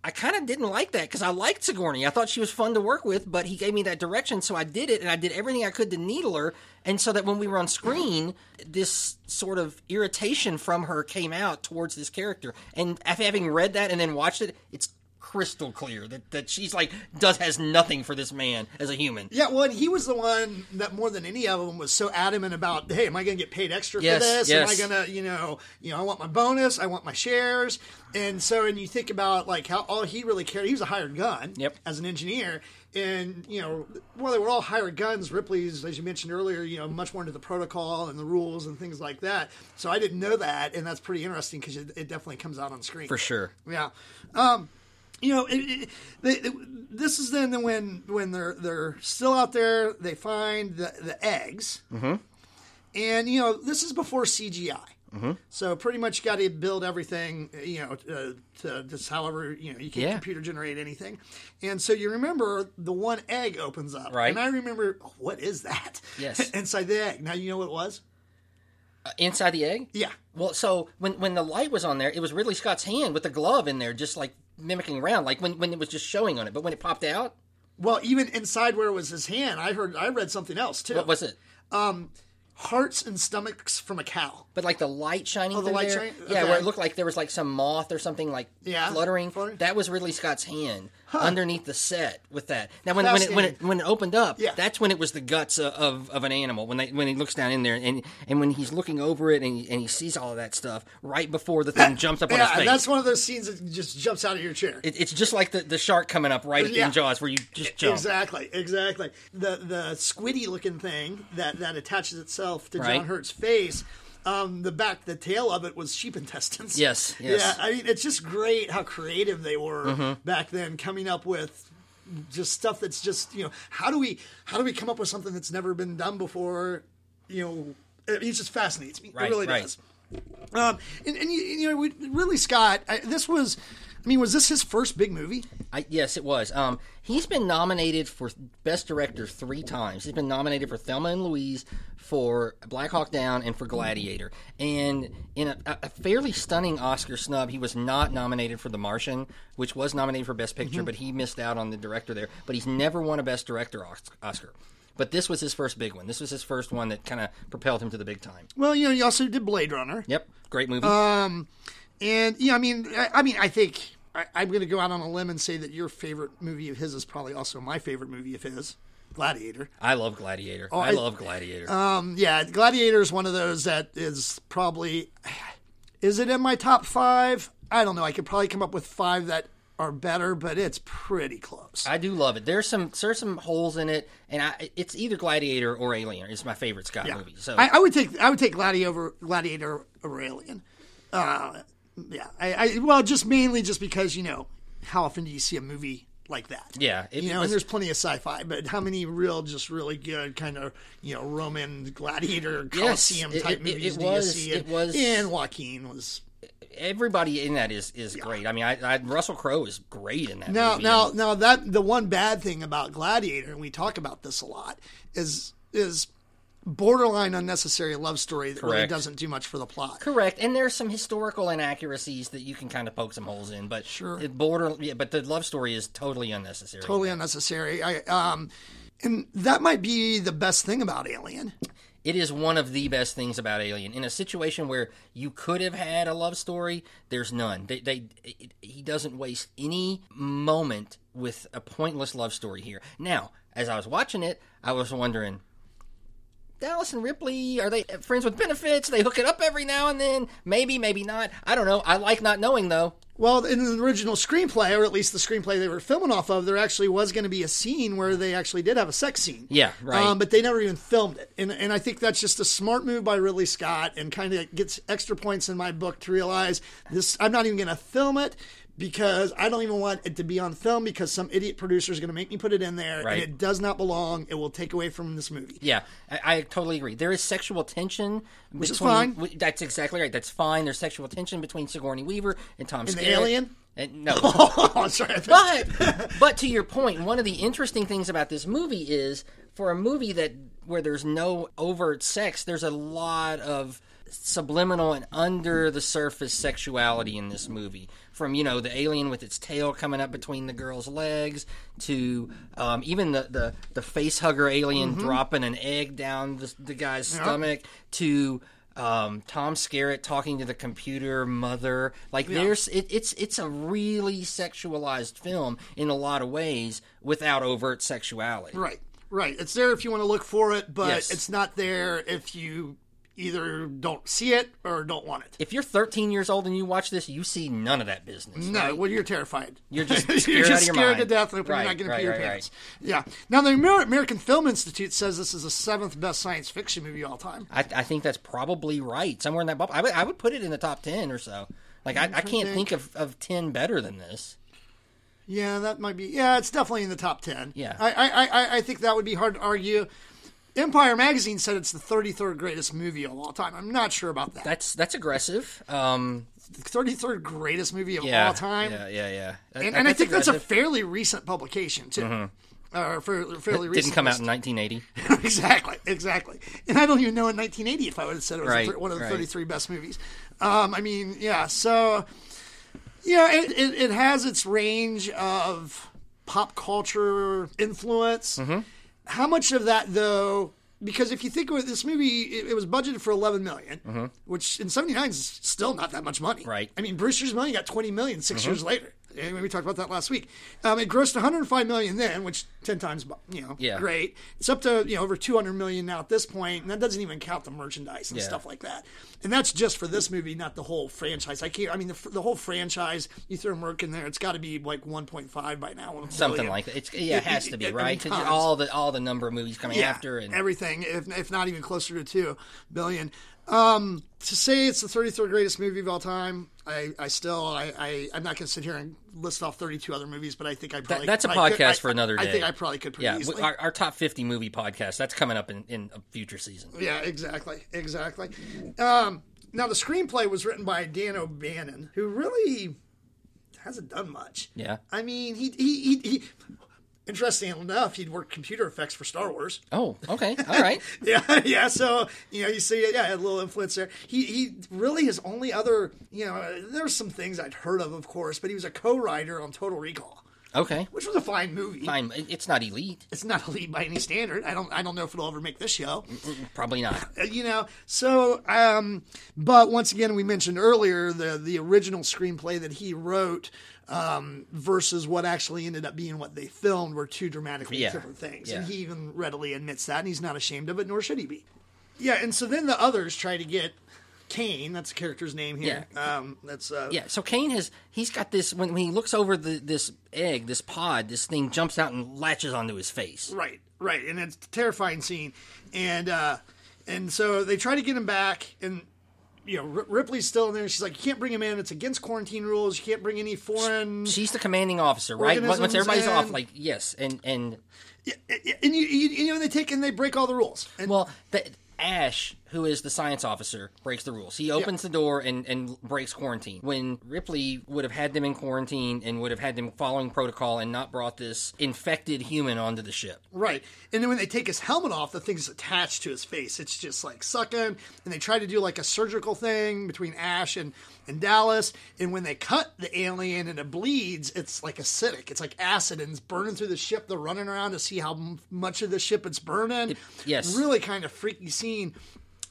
I kind of didn't like that because I liked Sigourney. I thought she was fun to work with, but he gave me that direction, so I did it, and I did everything I could to needle her, and so that when we were on screen, this sort of irritation from her came out towards this character. And after having read that and then watched it, it's crystal clear that, that she's like does has nothing for this man as a human. Yeah, well, and he was the one that more than any of them was so adamant about, hey, am I going to get paid extra Yes, for this? yes. Am I going to, you know, you know, I want my bonus, I want my shares, and so, and you think about like how all he really cared. He was a hired gun, Yep. as an engineer, and you know, well, they were all hired guns. Ripley's, as you mentioned earlier, you know, much more into the protocol and the rules and things like that. So I didn't know that, and that's pretty interesting because it, it definitely comes out on screen For sure. yeah. Um, you know, it, it, they, they- this is then when when they're they're still out there. They find the, the eggs, mm-hmm. and you know this is before CGI. Mm-hmm. So pretty much got to build everything, you know, uh, to just however you know you can Yeah. computer generate anything. And so you remember the one egg opens up, Right. And I remember what is that? Yes. (laughs) inside the egg. Now you know what it was. Uh, inside the egg? Yeah. Well, so when when the light was on there, it was Ridley Scott's hand with the glove in there, just like mimicking around, like when, when it was just showing on it. But when it popped out, Well, even inside where it was his hand, I heard I read something else too. what was it? Um, Hearts and stomachs from a cow. But like the light shining Oh, the through light there, shine- yeah, okay. where it looked like there was like some moth or something like Yeah, fluttering. fluttering. That was Ridley Scott's hand underneath the set with that. Now when when it, when it when it opened up, Yeah. that's when it was the guts of, of, of an animal. When they when he looks down in there and and when he's looking over it and he, and he sees all of that stuff right before the thing (laughs) jumps up on his Yeah, face. that's one of those scenes that just jumps out of your chair. It, it's just like the, the shark coming up right Yeah. in Jaws, where you just jump. Exactly, exactly. The the squiddy looking thing that that attaches itself to Right. John Hurt's face. Um, the back, the tail of it was sheep intestines. Yes, (laughs) yes. Yeah, I mean, it's just great how creative they were Mm-hmm. back then, coming up with just stuff that's just you know how do we how do we come up with something that's never been done before? You know, it, it just fascinates me. Right, it really right. does. Um, and, and you, you know, we, Ridley Scott, I, this was. I mean, was this his first big movie? I, yes, it was. Um, he's been nominated for Best Director three times. He's been nominated for Thelma and Louise, for Black Hawk Down, and for Gladiator. And in a, a fairly stunning Oscar snub, he was not nominated for The Martian, which was nominated for Best Picture, but he missed out on the director there. But he's never won a Best Director Oscar. But this was his first big one. This was his first one that kind of propelled him to the big time. Well, you know, he also did Blade Runner. Yep, great movie. Um, And yeah, I mean, I, I mean, I think I, I'm going to go out on a limb and say that your favorite movie of his is probably also my favorite movie of his, Gladiator. I love Gladiator. I, I- love Gladiator. Um, yeah, Gladiator is one of those that is probably. Is it in my top five? I don't know. I could probably come up with five that are better, but it's pretty close. I do love it. There's some there's some holes in it, and I, it's either Gladiator or Alien. It's my favorite Scott movie. So I, I would take I would take Gladiator over Gladiator over Alien. Uh, yeah, I, I well, just mainly just because you know how often do you see a movie like that. Yeah, it you know, and there's plenty of sci-fi, but how many real, just really good kind of you know Roman gladiator Colosseum it- type it- it movies do was- you see? it was- and Joaquin was Everybody in that is is great. I mean, I, I Russell Crowe is great in that. Now, movie. now, now that the one bad thing about Gladiator, and we talk about this a lot, is is borderline unnecessary love story that really doesn't do much for the plot. Correct, and there's some historical inaccuracies that you can kind of poke some holes in, but Sure. it border, yeah, but the love story is totally unnecessary. Totally unnecessary. I um, and that might be the best thing about Alien. It is one of the best things about Alien. In a situation where you could have had a love story, there's none. They, they, it, he doesn't waste any moment with a pointless love story here. Now, as I was watching it, I was wondering, Dallas and Ripley are they friends with benefits? They hook it up every now and then. Maybe, maybe not. I don't know. I like not knowing though. Well, in the original screenplay, or at least the screenplay they were filming off of, there actually was going to be a scene where they actually did have a sex scene. Yeah, right. Um, but they never even filmed it, and and I think that's just a smart move by Ridley Scott, and kind of gets extra points in my book to realize this. I'm not even going to film it because I don't even want it to be on film because some idiot producer is going to make me put it in there, Right. and it does not belong. It will take away from this movie. Yeah, I, I totally agree. There is sexual tension, which is fine. That's exactly right. That's fine. There's sexual tension between Sigourney Weaver and Tom the Skerritt. alien? And, no, (laughs) Oh, sorry. But but to your point, one of the interesting things about this movie is for a movie that where there's no overt sex, there's a lot of subliminal and under the surface sexuality in this movie. From you know the alien with its tail coming up between the girl's legs to um, even the, the the face hugger alien Mm-hmm. dropping an egg down the, the guy's stomach to um, Tom Skerritt talking to the computer mother. Like there's it, it's it's a really sexualized film in a lot of ways without overt sexuality. Right, right. It's there if you want to look for it, but Yes. it's not there if you either don't see it or don't want it. If you're 13 years old and you watch this, you see none of that business. No, right? well, you're terrified. You're just (laughs) you're scared just out of your scared to death. and Right, you're not going right, to pee your pants. Yeah. Now, the Amer- American Film Institute says this is the seventh best science fiction movie of all time. I, I think that's probably right. Somewhere in that bubble. I would, I would put it in the top 10 or so. Like, I, I can't think of, of 10 better than this. Yeah, that might be. Yeah, it's definitely in the top ten. Yeah. I, I, I, I think that would be hard to argue. Empire magazine said it's the 33rd greatest movie of all time. I'm not sure about that. That's that's aggressive. Um, 33rd greatest movie of yeah, all time. Yeah, yeah, yeah. That- and, that- and I think that's a. Mm-hmm. fairly recent publication too. Uh, fairly, fairly recent. didn't come out in 1980. (laughs) exactly, exactly. And I don't even know in 1980 if I would have said it was Right, thir- one of the right. 33 best movies. Um, I mean, yeah. So, yeah, it, it, it has its range of pop culture influence. Mm-hmm. How much of that, though? Because if you think of it, this movie, it, it was budgeted for 11 million, which in 79 is still not that much money. Mm-hmm. Right. Mm-hmm. I mean, Brewster's Money got 20 million 6 years later. And we talked about that last week. Um, it grossed 105 million then, which 10 times, you know, Yeah. great. It's up to you know over 200 million now at this point, and that doesn't even count the merchandise and Yeah. stuff like that. And that's just for this movie, not the whole franchise. I can't. I mean, the, the whole franchise. You throw Merc in there, it's got to be like 1.5 by now. Something billion. like that. It's, yeah, it has to be, right? all the all the number of movies coming Yeah, after and everything, if, if not even closer to two billion. Um, to say it's the 33rd greatest movie of all time, I, I still, I, I, I'm not going to sit here and list off 32 other movies, but I think I probably that's a podcast could- I- for another day. I think I probably could yeah, our, our top 50 movie podcast. That's coming up in, in a future season. Yeah, exactly, exactly. Um, now the screenplay was written by Dan O'Bannon, who really hasn't done much. Yeah. I mean, he he he. he Interesting enough, he'd worked computer effects for Star Wars. Oh, okay, all right. (laughs) Yeah, yeah. So you know, you see, yeah, had a little influence there. He he really his only other, you know, there's some things I'd heard of, of course, but he was a co-writer on Total Recall, Okay, which was a fine movie. fine. It's not elite. It's not (laughs) lead by any standard. I don't I don't know if it'll ever make this show. Probably not. Uh, you know so um but once again we mentioned earlier the the original screenplay that he wrote um versus what actually ended up being what they filmed were two dramatically Yeah. different things Yeah. and he even readily admits that and he's not ashamed of it nor should he be yeah and so then the others try to get Kane, that's the character's name here. Um, that's uh, Yeah. So Kane has he's got this when, when he looks over the this egg, this pod, this thing jumps out and latches onto his face. Right, right, and it's a terrifying scene, and uh, and so they try to get him back, and you know, Ripley's still in there. She's like, you can't bring him in. It's against quarantine rules. You can't bring any foreign. She's the commanding officer, right? Once everybody's off, like yes, and and and you, you, you know, they take and they break all the rules. And, well, the, Ash, who is the science officer, breaks the rules. He opens the door and, and breaks quarantine. When Ripley would have had them in quarantine and would have had them following protocol and not brought this infected human onto the ship. Right. And then when they take his helmet off, the thing's attached to his face. It's just like sucking. And they try to do like a surgical thing between Ash and, and Dallas. And when they cut the alien and it bleeds, it's like acidic. It's like acid and it's burning through the ship. They're running around to see how much of the ship it's burning. yes. Really kind of freaky scene.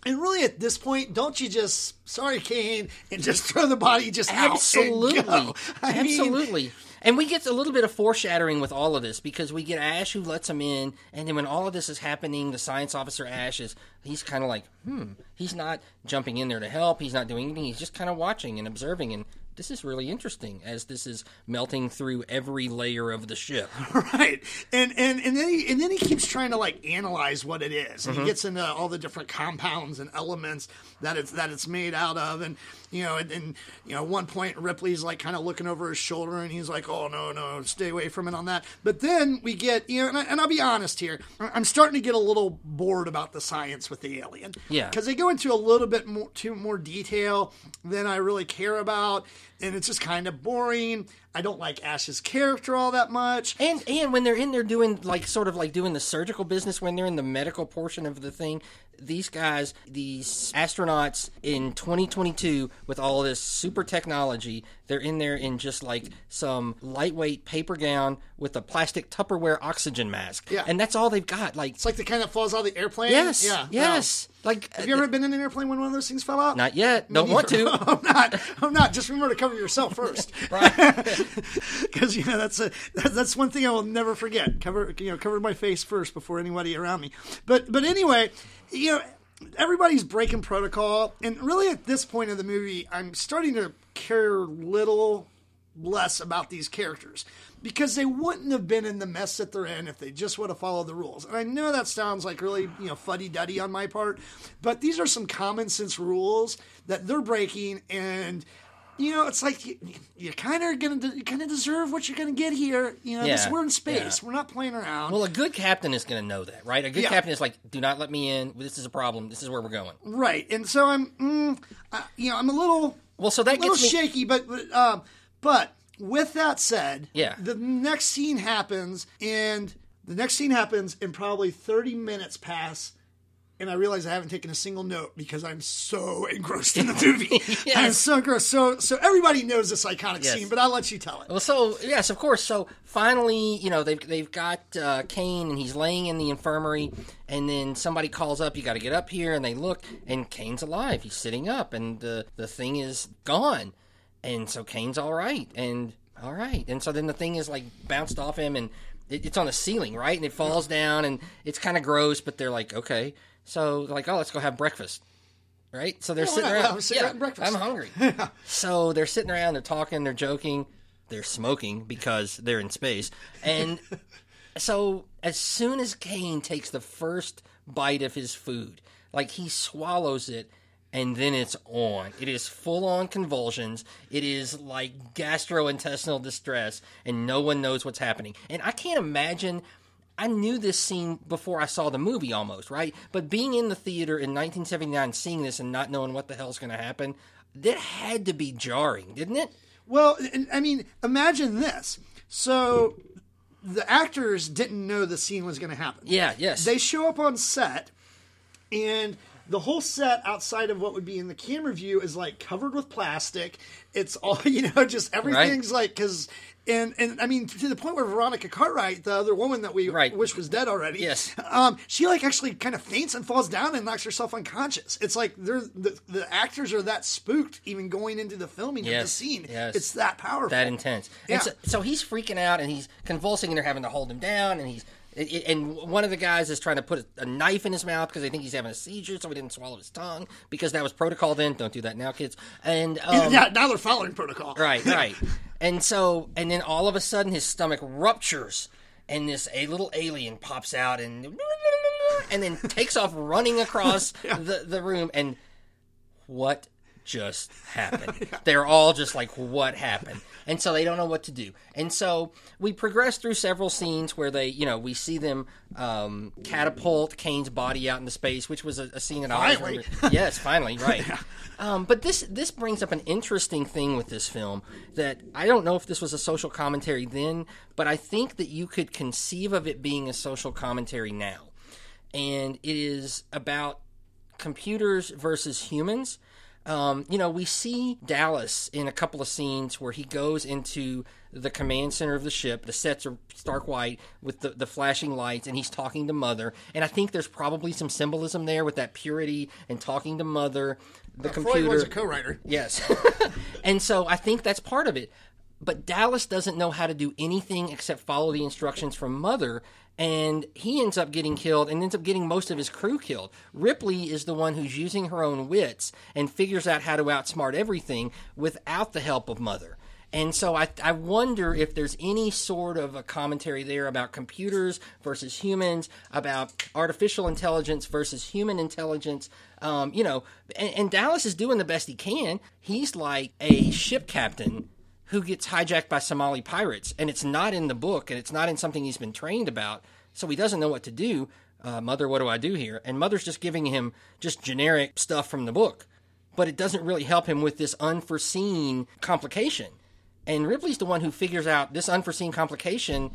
And really, at this point, don't you just sorry, Kane, and just throw the body just out and Absolutely. mean, Absolutely. and we get a little bit of foreshadowing with all of this because we get Ash who lets him in, and then when all of this is happening, the science officer Ash is he's kind of like, hmm, he's not jumping in there to help. He's not doing anything. He's just kind of watching and observing, and this is really interesting as this is melting through every layer of the ship. (laughs) right and and and then he and then he keeps trying to like analyze what it is Mm-hmm. and he gets into all the different compounds and elements that it's that it's made out of and you know and, and you know at one point ripley's like kind of looking over his shoulder and he's like oh no no stay away from it on that but then we get you know and, I, and i'll be honest here i'm starting to get a little bored about the science with the alien Yeah. because they go into a little bit more too more detail than i really care about and it's just kind of boring. I don't like ash's character all that much. And and when they're in there doing like sort of like doing the surgical business when they're in the medical portion of the thing, these guys, these astronauts in 2022 with all this super technology, they're in there in just like some lightweight paper gown with a plastic Tupperware oxygen mask. Yeah. And that's all they've got. Like It's like the kind that falls out of the airplane. yes. Yeah. Yes. Like Have you ever been in an airplane when one of those things fell out? not yet. Don't want to. (laughs) I'm not. I'm not. Just remember to cover yourself first. (laughs) Right. (laughs) Because you know that's a that- that's one thing I will never forget. Cover you know cover my face first before anybody around me. But but anyway, you know everybody's breaking protocol, and really at this point of the movie, I'm starting to care little less about these characters because they wouldn't have been in the mess that they're in if they just would have followed the rules. And I know that sounds like really, you know, fuddy duddy on my part, but these are some common sense rules that they're breaking and you know, it's like you, you kind of gonna you kind of deserve what you're gonna get here. You know, this, we're in space. yeah. We're not playing around. Well, a good captain is going to know that, right? A good Yeah. captain is like, do not let me in. This is a problem. This is where we're going. right, and so I'm, mm, uh, you know, I'm a little Well, so that a little gets me. shaky, but but, um, but with that said, Yeah. the next scene happens, and the next scene happens, and probably thirty minutes pass, and I realize I haven't taken a single note because I'm so (laughs) engrossed in the (laughs) movie. I'm so engrossed. So so everybody knows this iconic Yes. scene, but I'll let you tell it. Well, so yes, of course. So finally, you know, they've they've got uh, Kane, and he's laying in the infirmary, and then somebody calls up. You got to get up here, and they look, and Kane's alive. He's sitting up, and the the thing is gone, and so Kane's all right, and all right, and so then the thing is like bounced off him, and it, it's on the ceiling, right, and it falls down, and it's kind of gross, but they're like, okay, so like, oh, let's go have breakfast. Right, so they're Yeah, sitting around. A cigarette and breakfast. I'm hungry. (laughs) So they're sitting around, they're talking, they're joking, they're smoking because they're in space. And (laughs) so as soon as Kane takes the first bite of his food, like he swallows it and then it's on. It is full on convulsions. It is like gastrointestinal distress and no one knows what's happening. And I can't imagine I knew this scene before I saw the movie almost, right? But being in the theater in 1979, seeing this and not knowing what the hell's going to happen, that had to be jarring, didn't it? Well, I mean, imagine this. So the actors didn't know the scene was going to happen. Yeah, yes. They show up on set, and the whole set outside of what would be in the camera view is like covered with plastic. It's all (laughs) you know, just everything's like because. And, and I mean to the point where Veronica Cartwright, the other woman that we Right. wish was dead already, Yes. um, she like actually kind of faints and falls down and knocks herself unconscious. It's like they're the, the actors are that spooked even going into the filming of the scene. yes. It's that powerful. that intense. Yeah. So, so he's freaking out and he's convulsing and they're having to hold him down and he's and one of the guys is trying to put a knife in his mouth because they think he's having a seizure, so he didn't swallow his tongue because that was protocol then. Don't do that now, kids. And um, yeah, now they're following protocol. Right, right. (laughs) and so, and then all of a sudden, his stomach ruptures, and this a little alien pops out and and then takes off running across (laughs) the the room. And what just happened? (laughs) They're all just like, what happened? And so they don't know what to do. And so we progress through several scenes where they, you know, we see them um, catapult Kane's body out into space, which was a, a scene that I always remember. Yes, finally, (laughs) right. Um, but this this brings up an interesting thing with this film that I don't know if this was a social commentary then, but I think that you could conceive of it being a social commentary now, and it is about computers versus humans. Um, you know, we see Dallas in a couple of scenes where he goes into the command center of the ship. The sets are stark white with the, the flashing lights, and he's talking to Mother. And I think there's probably some symbolism there with that purity and talking to Mother. The Freud computer. was a co-writer. Yes. (laughs) and so I think that's part of it. But Dallas doesn't know how to do anything except follow the instructions from Mother, and he ends up getting killed and ends up getting most of his crew killed. Ripley is the one who's using her own wits and figures out how to outsmart everything without the help of Mother. And so I, I wonder if there's any sort of a commentary there about computers versus humans, about artificial intelligence versus human intelligence. Um, you know, and, and Dallas is doing the best he can. He's like a ship captain who gets hijacked by Somali pirates, and it's not in the book, and it's not in something he's been trained about, so he doesn't know what to do. Uh, Mother, what do I do here? And Mother's just giving him just generic stuff from the book, but it doesn't really help him with this unforeseen complication. And Ripley's the one who figures out this unforeseen complication.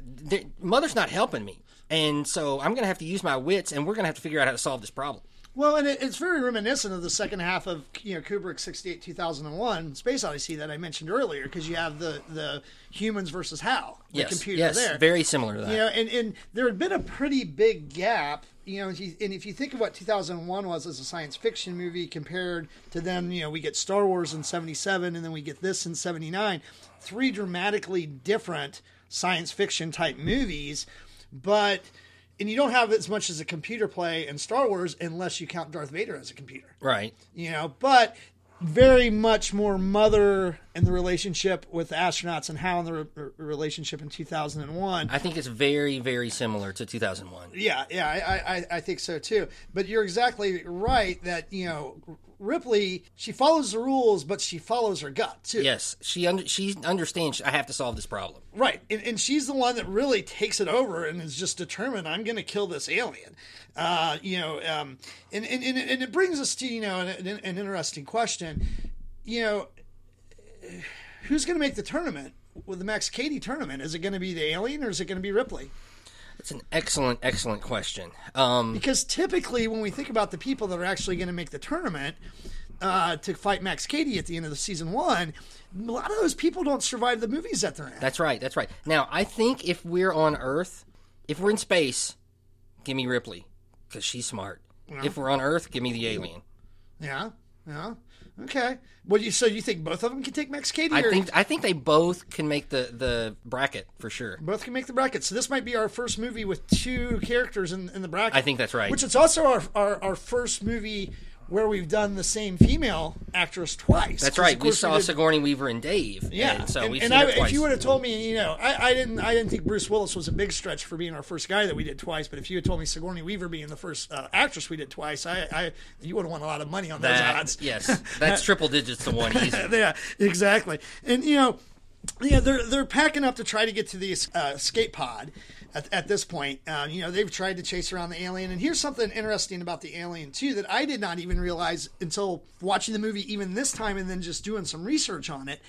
The, Mother's not helping me, and so I'm going to have to use my wits, and we're going to have to figure out how to solve this problem. Well, and it, it's very reminiscent of the second half of you know Kubrick's '68 2001 Space Odyssey that I mentioned earlier, because you have the the humans versus Hal, the yes, computer yes, there. very similar to that. you know, and, and there had been a pretty big gap. You know, if you, and if you think of what 2001 was as a science fiction movie compared to then, you know, we get Star Wars in 77 and then we get this in 79, three dramatically different science fiction type movies, but and you don't have as much as a computer play in Star Wars unless you count Darth Vader as a computer Right. you know, but very much more mother in the relationship with the astronauts and Hal in the re- relationship in 2001. I think it's very, very similar to 2001. Yeah, yeah, I, I, I think so too. But you're exactly right that you know Ripley she follows the rules, but she follows her gut too. Yes, she under, she understands. I have to solve this problem. Right, and, and she's the one that really takes it over and is just determined. I'm going to kill this alien. Uh, you know, um, and, and and and it brings us to you know an, an interesting question. You know, who's going to make the tournament with the Max Cady tournament? Is it going to be the alien or is it going to be Ripley? It's an excellent, excellent question. Um, Because typically, when we think about the people that are actually going to make the tournament uh, to fight Max Cady at the end of the season one, a lot of those people don't survive the movies that they're in. that's right. That's right. Now, I think if we're on Earth, if we're in space, give me Ripley because she's smart. If we're on Earth, give me the alien. Yeah, yeah. Okay. Well, you so you think both of them can take Max Cady? I or think I think they both can make the the bracket for sure. both can make the bracket. So this might be our first movie with two characters in, in the bracket. I think that's right. Which is also our, our our first movie where we've done the same female actress twice. That's right. We saw did- Sigourney Weaver and Dave. Yeah, and so and, we've and I, if you would have told me, you know, I, I didn't, I didn't think Bruce Willis was a big stretch for being our first guy that we did twice. But if you had told me Sigourney Weaver being the first uh, actress we did twice, I, I, you would have won a lot of money on those that, odds. yes, (laughs) that's triple digits to one easy. (laughs) yeah, exactly. And you know, yeah, they're they're packing up to try to get to the uh, escape pod. At, at this point, uh, you know, they've tried to chase around the alien. And here's something interesting about the alien too that I did not even realize until watching the movie even this time, and then just doing some research on it.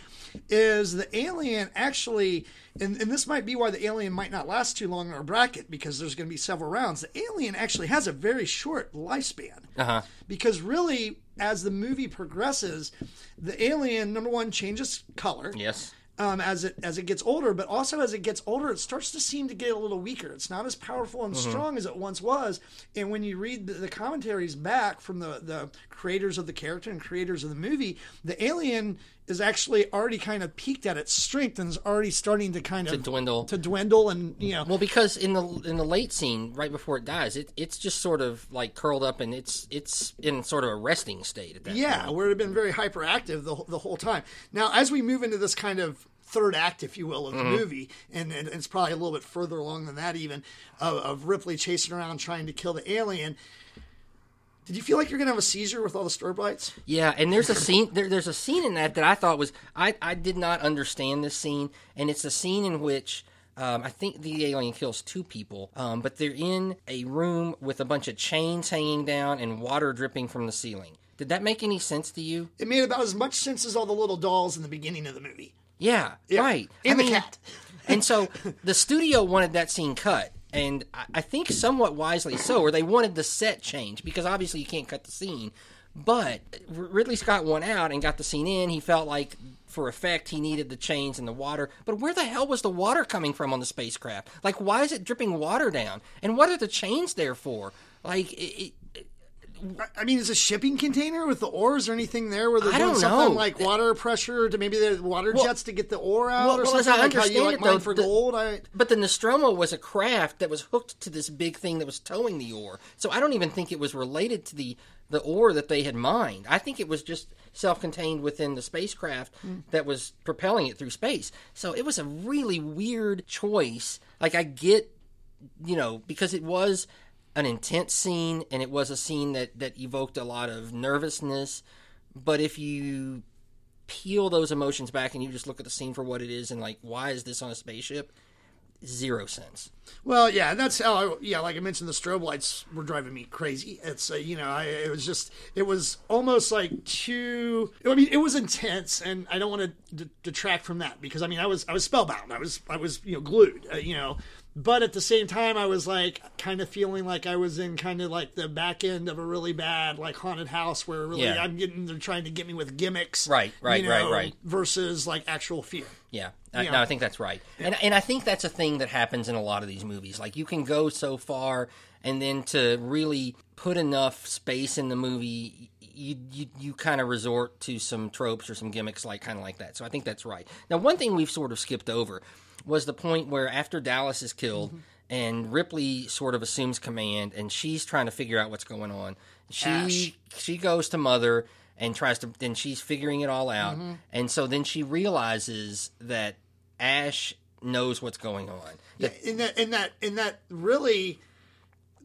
Is the alien actually, and, and this might be why the alien might not last too long in our bracket because there's going to be several rounds. The alien actually has a very short lifespan Uh-huh. because really as the movie progresses the alien number one changes color Yes. Um, as it as it gets older but also as it gets older it starts to seem to get a little weaker. It's not as powerful and strong as it once was. And when you read the, the commentaries back from the the creators of the character and creators of the movie the alien is actually already kind of peaked at its strength and is already starting to kind of to dwindle. to dwindle and you know Well, because in the in the late scene, right before it dies, it it's just sort of like curled up and it's it's in sort of a resting state at that Yeah, point. where it had been very hyperactive the, the whole time. Now, as we move into this kind of third act, if you will, of the mm-hmm. movie, and, and it's probably a little bit further along than that even, of, of Ripley chasing around trying to kill the alien, Did you feel like you're gonna have a seizure with all the strobe lights? Yeah, and there's a scene. There, there's a scene in that that I thought was I I did not understand this scene, and it's a scene in which. Um, I think the alien kills two people, um, but they're in a room with a bunch of chains hanging down and water dripping from the ceiling. Did that make any sense to you? It made about as much sense as all the little dolls in the beginning of the movie. Yeah, Yeah. right. And I the mean, cat. and so the studio wanted that scene cut, and I- think somewhat wisely so, or they wanted the set change because obviously you can't cut the scene. But Ridley Scott went out and got the scene in. He felt like, for effect, he needed the chains and the water. But where the hell was the water coming from on the spacecraft? Like, why is it dripping water down? And what are the chains there for? Like, it, I mean, is a shipping container with the oars or anything there where they're I doing something know. like water pressure to maybe the water jets to get the ore out well, or well, something I like how you understand like it, mine though, for the- gold? I, But the Nostromo was a craft that was hooked to this big thing that was towing the ore. So I don't even think it was related to the the ore that they had mined. I think it was just self-contained within the spacecraft hmm. that was propelling it through space. So it was a really weird choice. Like I get, you know, because it was an intense scene and it was a scene that that evoked a lot of nervousness. But if you peel those emotions back and you just look at the scene for what it is and like why is this on a spaceship zero sense Well, yeah, that's how. I, yeah, like I mentioned, the strobe lights were driving me crazy. It's uh, you know, I, it was just, it was almost like too. I mean, it was intense, and I don't want to d- detract from that because I mean, I was, I was spellbound. I was, I was, you know, glued. Uh, you know, but at the same time, I was like kind of feeling like I was in kind of like the back end of a really bad like haunted house where really Yeah. I'm getting they're trying to get me with gimmicks, Right, right, you right, know, right. versus like actual fear. yeah. I, no i think that's right. And, and i think that's a thing that happens in a lot of these movies. Like you can go so far and then to really put enough space in the movie you you, you kind of resort to some tropes or some gimmicks like kind of like that. So i think that's right. Now one thing we've sort of skipped over was the point where after dallas is killed and ripley sort of assumes command and she's trying to figure out what's going on she Ash. she goes to mother and tries to then she's figuring it all out. And so then she realizes that ash knows what's going on. Yeah, in that, in that, in that really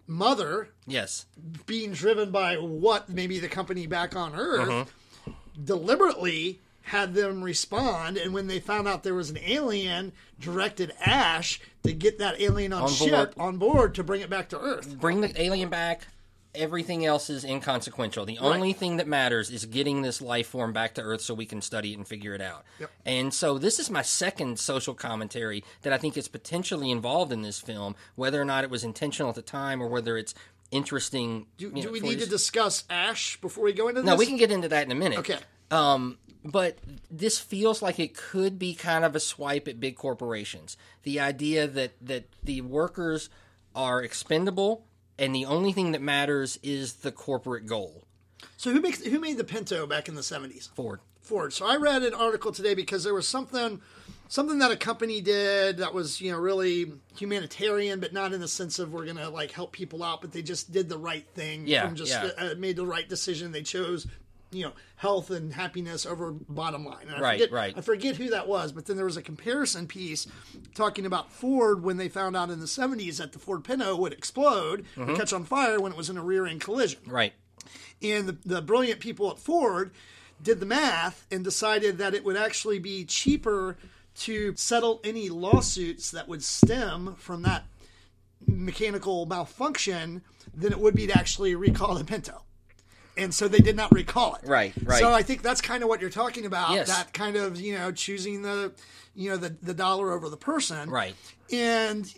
mother yes. being driven by what maybe the company back on Earth Uh-huh. deliberately had them respond, and when they found out there was an alien, directed Ash to get that alien on, On ship board. on board to bring it back to Earth. bring the alien back everything else is inconsequential the only thing that matters is getting this life form back to earth so we can study it and figure it out Yep. and so this is my second social commentary that i think is potentially involved in this film whether or not it was intentional at the time or whether it's interesting Do, do know, we need to discuss Ash before we go into this? no we can get into that in a minute Okay. um, but this feels like it could be kind of a swipe at big corporations. The idea that that the workers are expendable and the only thing that matters is the corporate goal. So who makes who made the Pinto back in the seventies? Ford. Ford. So I read an article today because there was something something that a company did that was you know really humanitarian, but not in the sense of we're gonna like help people out, but they just did the right thing. Yeah, from just yeah. uh, made the right decision. They chose you know health and happiness over bottom line. And I Right, forget, right. I forget who that was, but then there was a comparison piece talking about Ford when they found out in the seventies that the Ford Pinto would explode, Mm-hmm. or catch on fire when it was in a rear end collision. Right. And the, the brilliant people at Ford did the math and decided that it would actually be cheaper to settle any lawsuits that would stem from that mechanical malfunction than it would be to actually recall the Pinto. And so they did not recall it. Right, right. So I think that's kind of what you're talking about. Yes. That kind of, you know, choosing the, you know, the, the dollar over the person. Right. And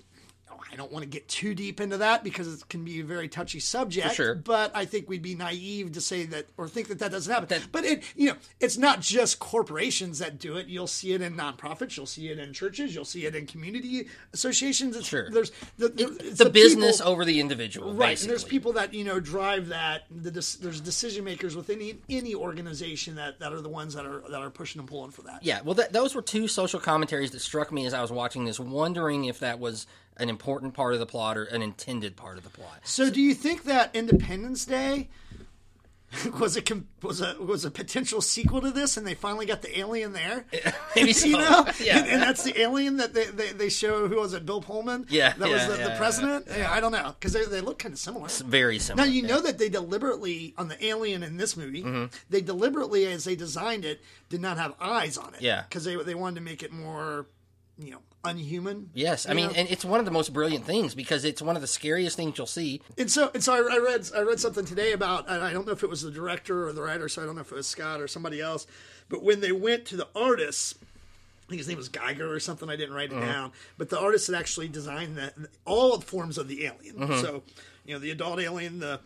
I don't want to get too deep into that because it can be a very touchy subject. sure. But I think we'd be naive to say that or think that that doesn't happen. That- but it, you know, it's not just corporations that do it. You'll see it in nonprofits. You'll see it in churches. You'll see it in community associations. It's, Sure. There's the, the, it's The, the business people- over the individual. Right, Basically. and there's people that you know drive that. The, there's decision makers within any, any organization that, that are the ones that are that are pushing and pulling for that. Yeah, well, that, those were two social commentaries that struck me as I was watching this, wondering if that was an important part of the plot or an intended part of the plot. So, do you think that Independence Day (laughs) was a was a was a potential sequel to this, and they finally got the alien there. (laughs) Maybe (laughs) so. you know, Yeah. and, and that's the alien that they, they, they show. Who was it? Bill Pullman. Yeah, that yeah, was the, yeah, the president. Yeah, I don't know because they, they look kind of similar. Very similar. Now you know that they deliberately on the alien in this movie, Mm-hmm. they deliberately, as they designed it, did not have eyes on it. Yeah. because they they wanted to make it more, you know, unhuman. Yes, I mean, know? and it's one of the most brilliant things because it's one of the scariest things you'll see. And so, and so I, I read I read something today about and I don't know if it was the director or the writer, so I don't know if it was Scott or somebody else. But when they went to the artists, I think his name was Giger or something. I didn't write it Uh-huh. down, but the artist had actually designed that all forms of the alien. Uh-huh. So, you know, the adult alien, the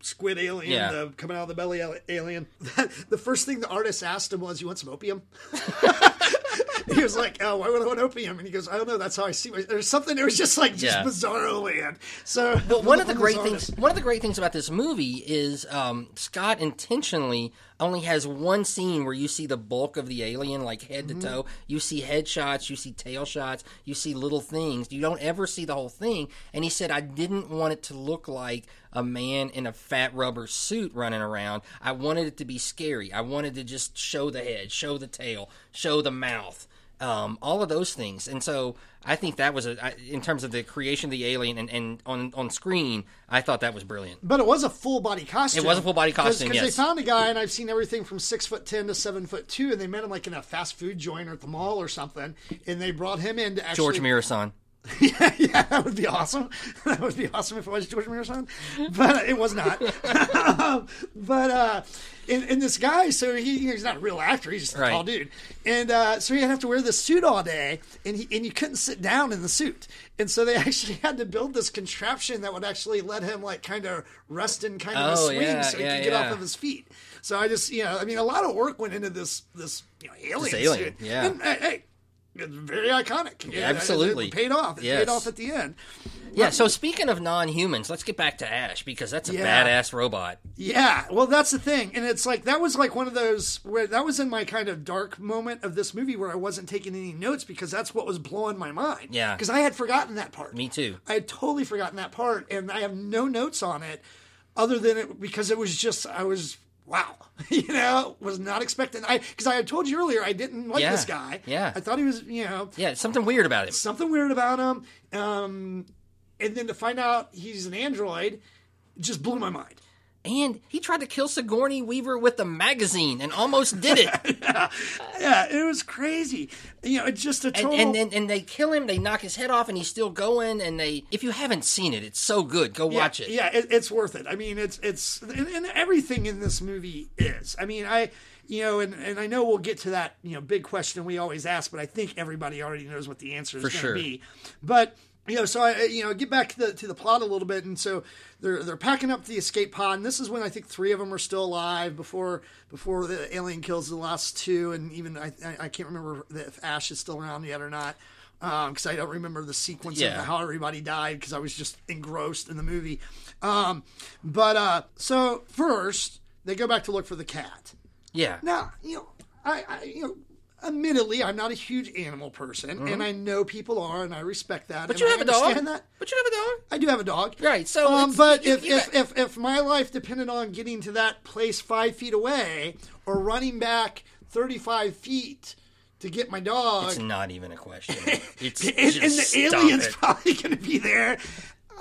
squid alien, Yeah. the coming out of the belly alien. (laughs) the first thing the artist asked him was, "You want some opium?" (laughs) (laughs) he was like, "Oh, why would I want opium?" And he goes, "I don't know. That's how I see it." Or something. It was just like just Yeah. bizarro land. So, But one of the great things, one of the great things about this movie is um, Scott intentionally only has one scene where you see the bulk of the alien, like head Mm-hmm. to toe. You see head shots, you see tail shots, you see little things. You don't ever see the whole thing. And he said, I didn't want it to look like a man in a fat rubber suit running around. I wanted it to be scary. I wanted to just show the head, show the tail, show the mouth um, all of those things. And so I think that was a, I- in terms of the creation of the alien and, and on on screen, I thought that was brilliant. But it was a full body costume. It was a full body costume, Because yes. they found a guy, and I've seen everything from six foot ten to seven foot two, and they met him like in a fast food joint or at the mall or something, and they brought him in to actually. George Muresan. (laughs) yeah, yeah, that would be awesome. (laughs) That would be awesome if it was George Muresan, but it was not. (laughs) but uh, and, and this guy, so he, he's not a real actor; he's just a Right. tall dude, and uh, so he'd have to wear this suit all day, and he and you couldn't sit down in the suit, and so they (laughs) actually had to build this contraption that would actually let him like kind of rest in kind of Oh, a swing, yeah, so he yeah, could get yeah. off of his feet. So I just, you know, I mean, a lot of work went into this this you know, alien, alien, suit. yeah. And, hey, hey, it's very iconic. Yeah, it- absolutely. it paid off. It Yes. paid off at the end. Yeah. So speaking of non-humans, let's get back to Ash because that's a Yeah. badass robot. Yeah, well, that's the thing, and it's like that was like one of those where that was in my kind of dark moment of this movie where I wasn't taking any notes because that's what was blowing my mind. Yeah. because I had forgotten that part. Me too. I had totally forgotten that part, and I have no notes on it other than it because it was just I was wow, (laughs) you know, was not expecting. I because I had told you earlier I didn't like Yeah, this guy. yeah. I thought he was you know Yeah, something weird about him. something weird about him. Um, and then to find out he's an android just blew my mind. And he tried to kill Sigourney Weaver with a magazine and almost did it. (laughs) Yeah, it was crazy. You know, it's just a and, total. and, and and they kill him, they knock his head off, and he's still going. And they, if you haven't seen it, it's so good. Go yeah, watch it. Yeah, it, it's worth it. I mean, it's it's and, and everything in this movie is. I mean, I you know, and, and I know we'll get to that you know big question we always ask, but I think everybody already knows what the answer is going to sure. be. But you know, so I you know get back to the to the plot a little bit, and so they're they're packing up the escape pod, and this is when I think three of them are still alive before before the alien kills the last two, and even I I, can't remember if Ash is still around yet or not. Because I don't remember the sequence Yeah. of how everybody died because I was just engrossed in the movie. Um, but uh, so first they go back to look for the cat. Yeah. Now, you know, I, I you know, admittedly, I'm not a huge animal person, and I know people are, and I respect that. Mm-hmm. But and you have a dog. That. But you have a dog. I do have a dog. Right, so um, but if, you if, got- if if my life depended on getting to that place five feet away or running back 35 feet to get my dog, It's not even a question. (laughs) It's and, and the stop alien's it. probably going to be there.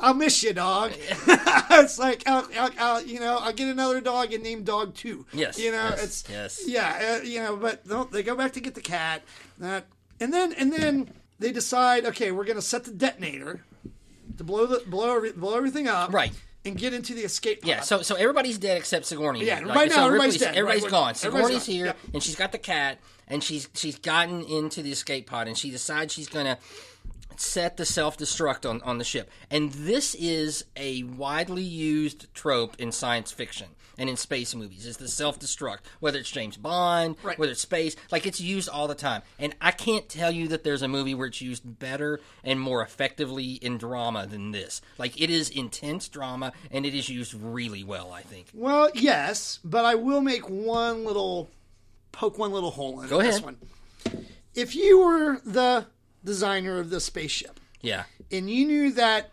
I'll miss you, dog. (laughs) (laughs) it's like I'll, I'll, I'll, you know, I'll get another dog and name dog two. Yes, you know, yes, it's yes. yeah, uh, you know, but no, they go back to get the cat, that, and then and then they decide, okay, we're going to set the detonator to blow the blow blow everything up, Right. and get into the escape. Pod. Yeah, so so everybody's dead except Sigourney. Yeah, here. right now so everybody's dead. Everybody's Right, gone. everybody's Sigourney's gone. here, Yep. and she's got the cat, and she's she's gotten into the escape pod, and she decides she's gonna set the self destruct on on the ship. And this is a widely used trope in science fiction and in space movies. Is the self destruct, whether it's James Bond, Right. whether it's space, like it's used all the time. And I can't tell you that there's a movie where it's used better and more effectively in drama than this. Like it is intense drama, and it is used really well. I think. Well, yes, but I will make one little poke one little hole in Go this one. If you were the designer of the spaceship Yeah. and you knew that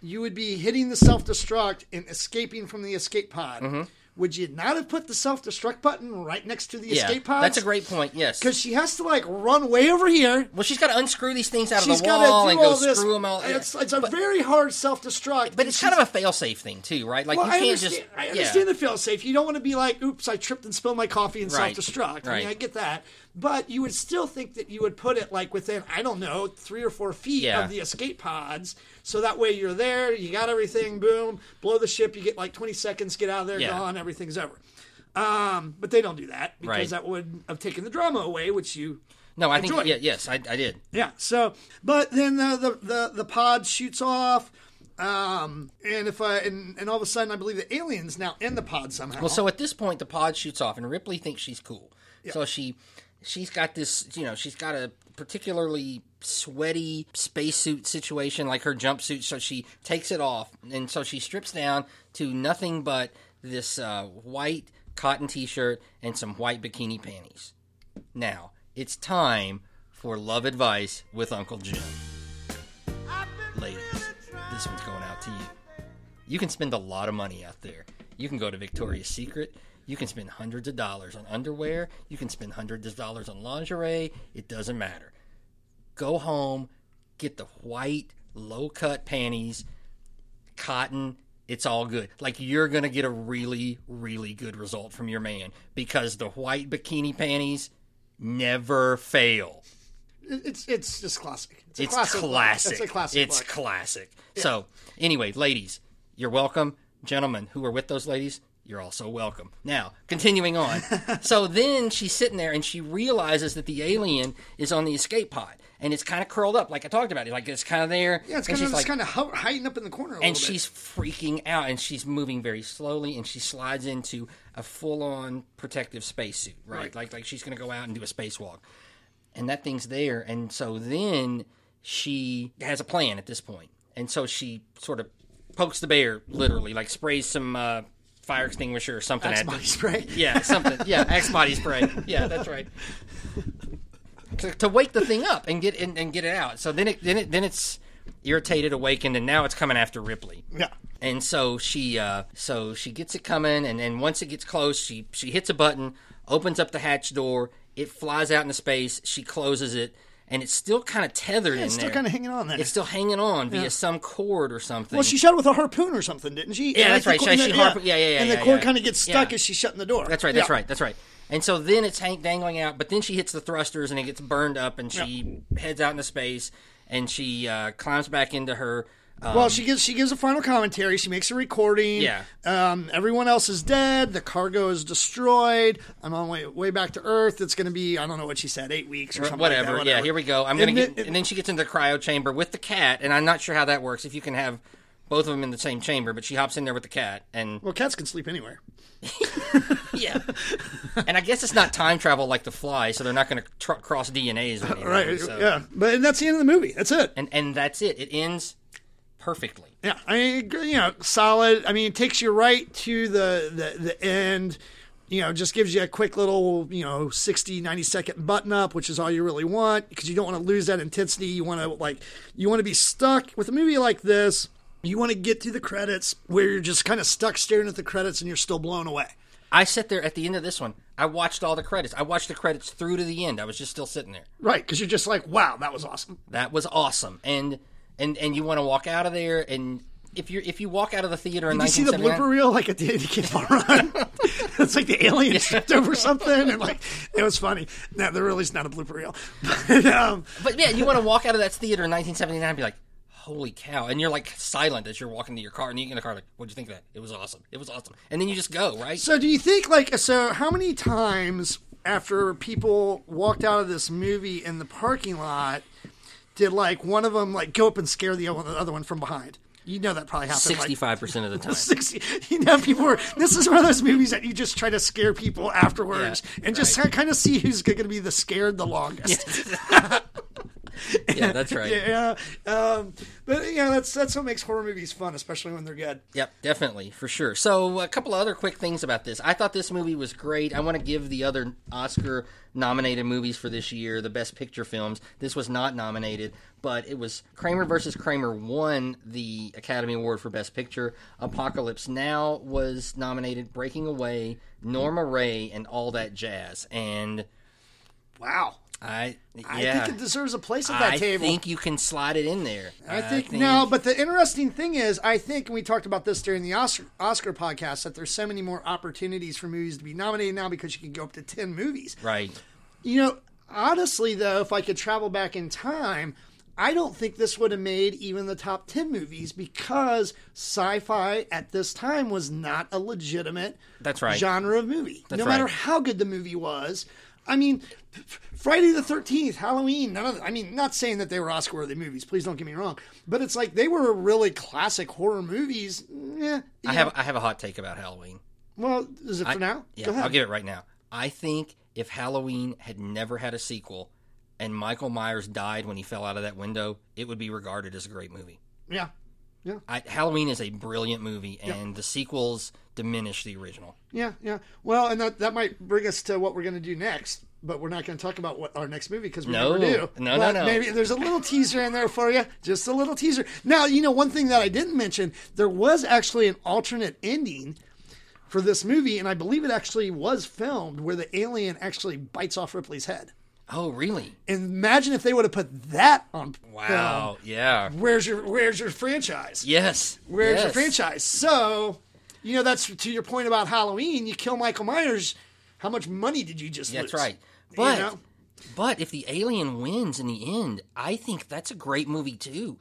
you would be hitting the self destruct and escaping from the escape pod, Mm-hmm. would you not have put the self destruct button right next to the Yeah, escape pod? that's a great point. Yes, because she has to like run way over here. well, she's got to unscrew these things out She's of the wall and go all this. screw them all. It's, it's a very hard self destruct. but it's kind of a fail-safe thing too, right? Like Well, you I can't understand, just. I yeah. understand the fail safe. You don't want to be like, "Oops, I tripped and spilled my coffee and Right. self-destruct." I mean, I get that, but you would still think that you would put it like within, I don't know, three or four feet Yeah. of the escape pods, so that way you're there, you got everything, boom, blow the ship, you get like 20 seconds, get out of there, Yeah. gone, everything's over. Um, but they don't do that because Right. that would have taken the drama away, which you No, I think yeah, yes, I, I did. yeah. So, but then the the the, the pod shoots off, um, and if I and, and all of a sudden I believe the aliens now in the pod somehow. Well, so at this point, the pod shoots off, and Ripley thinks she's cool. So she, she's got this, you know, she's got a particularly sweaty spacesuit situation, like her jumpsuit. So she takes it off, and so she strips down to nothing but this uh, white cotton T-shirt and some white bikini panties. Now it's time for love advice with Uncle Jim. Ladies, this one's going out to you. You can spend a lot of money out there. You can go to Victoria's Secret. You can spend hundreds of dollars on underwear. You can spend hundreds of dollars on lingerie. It doesn't matter. Go home, get the white, low cut panties, cotton. It's all good. Like you're going to get a really, really good result from your man because the white bikini panties never fail. it's it's just classic. It's, a It's classic. classic. It's a classic. It's classic. So, anyway, ladies, you're welcome. Gentlemen who are with those ladies, you're also welcome. Now, continuing on. (laughs) so then she's sitting there and she realizes that the alien is on the escape pod and it's kind of curled up, like I talked about. It like it's kind of there. yeah, it's kind of she's like, kind of hiding up in the corner a and little bit. she's freaking out and she's moving very slowly and she slides into a full-on protective spacesuit right? Right. like like she's going to go out and do a spacewalk and that thing's there and so then she has a plan at this point and so she sort of pokes the bear literally like sprays some uh, fire extinguisher or something Axe body spray. yeah something. Yeah (laughs) axe body spray. Yeah that's right. To, to wake the thing up and get and, and get it out. So then it then it then it's irritated awakened and now it's coming after ripley. Yeah. and so she uh, so she gets it coming and then once it gets close she she hits a button opens up the hatch door it flies out into space she closes it and it's still kind of tethered in there. It's still there kind of hanging on there. it's still hanging on via some cord or something well, she shot it with a harpoon or something, didn't she? Yeah, And that's right. the She- cord- she harpo- yeah, yeah, yeah, And yeah, the cord yeah. kind of gets stuck Yeah. as she's shutting the door. that's right that's Yeah. right that's right and so then it's hang- dangling out but then she hits the thrusters and it gets burned up and she heads out into space and she uh, climbs back into her um, Well, she gives she gives a final commentary. She makes a recording. Yeah. Um, everyone else is dead. The cargo is destroyed. I'm on way way back to Earth. It's going to be I don't know what she said, eight weeks or something. like that, whatever. Yeah, here we go. I'm gonna get, then- and then she gets into the cryo chamber with the cat, and I'm not sure how that works. If you can have both of them in the same chamber, but she hops in there with the cat, and Well, cats can sleep anywhere. (laughs) yeah, and I guess it's not time travel like the fly, so they're not going to tr- cross DNAs. Or (laughs) anything, Right. so- Yeah. But and that's the end of the movie. That's it. and and that's it. It ends perfectly. Yeah, I mean, you know, solid. I mean, it takes you right to the the, the end. You know, just gives you a quick little, you know, 60, 90 second button up, which is all you really want because you don't want to lose that intensity. You want to like, you want to be stuck with a movie like this. You want to get to the credits where you're just kind of stuck staring at the credits and you're still blown away. I sat there at the end of this one. I watched all the credits. I watched the credits through to the end. I was just still sitting there. Right, because you're just like, wow, that was awesome. That was awesome, and and and you want to walk out of there and. If you if you walk out of the theater in Did you see the 1979 blooper reel like at the end of Run? (laughs) it's like the alien tripped over something, and like it was funny. No, there really is not a blooper reel. (laughs) But, um, But yeah, you want to walk out of that theater in 1979 and be like, "Holy cow!" And you're like silent as you're walking to your car, and you get in the car like, "What'd you think of that? It was awesome. It was awesome." And then you just go right. so, do you think like so? How many times after people walked out of this movie in the parking lot did like one of them like go up and scare the other one from behind? You know that probably happened. like, Sixty-five percent of the (laughs) time. 60 you know people were this is one of those movies that you just try to scare people afterwards Yeah, and just kind of see who's going to be the scared the longest Yeah, (laughs) (laughs) (laughs) that's right. yeah, um, but you know that's that's what makes horror movies fun, especially when they're good. Yep, definitely, for sure. So, a couple of other quick things about this. I thought this movie was great. I want to give the other Oscar nominated movies for this year, the Best Picture films. This was not nominated, but it was Kramer versus Kramer won the Academy Award for Best Picture. Apocalypse Now was nominated, Breaking Away, Norma Rae, and all that jazz. And Wow. I, yeah, I think it deserves a place at that I table. I think you can slide it in there. I think, no, but the interesting thing is, I think and we talked about this during the Oscar, Oscar podcast that there's so many more opportunities for movies to be nominated now because you can go up to ten movies. right. You know, honestly though, if I could travel back in time, I don't think this would have made even the top 10 movies because sci-fi at this time was not a legitimate That's right. genre of movie. That's no matter how good the movie was. I mean, Friday the 13th, Halloween, none of the, I mean, not saying that they were Oscar worthy movies, please don't get me wrong, but it's like they were really classic horror movies. Yeah. I have I have a hot take about Halloween. well, is it for now? Yeah, Go ahead. I'll give it right now. I think if Halloween had never had a sequel and Michael Myers died when he fell out of that window, it would be regarded as a great movie. yeah. I, Halloween is a brilliant movie, and the sequels diminish the original. Yeah, yeah. Well, and that that might bring us to what we're going to do next, but we're not going to talk about what our next movie because we No. never do. No, no, no. Maybe there's a little teaser in there for you, just a little teaser. Now, you know, one thing that I didn't mention, there was actually an alternate ending for this movie, and I believe it actually was filmed where the alien actually bites off Ripley's head. Oh, really? Imagine if they would have put that on Wow. Yeah. Where's your Where's your franchise? Yes. Where's yes. your franchise? So, you know, that's to your point about Halloween. You kill Michael Myers. How much money did you just That's lose? right. But know? but if the alien wins in the end, I think that's a great movie too.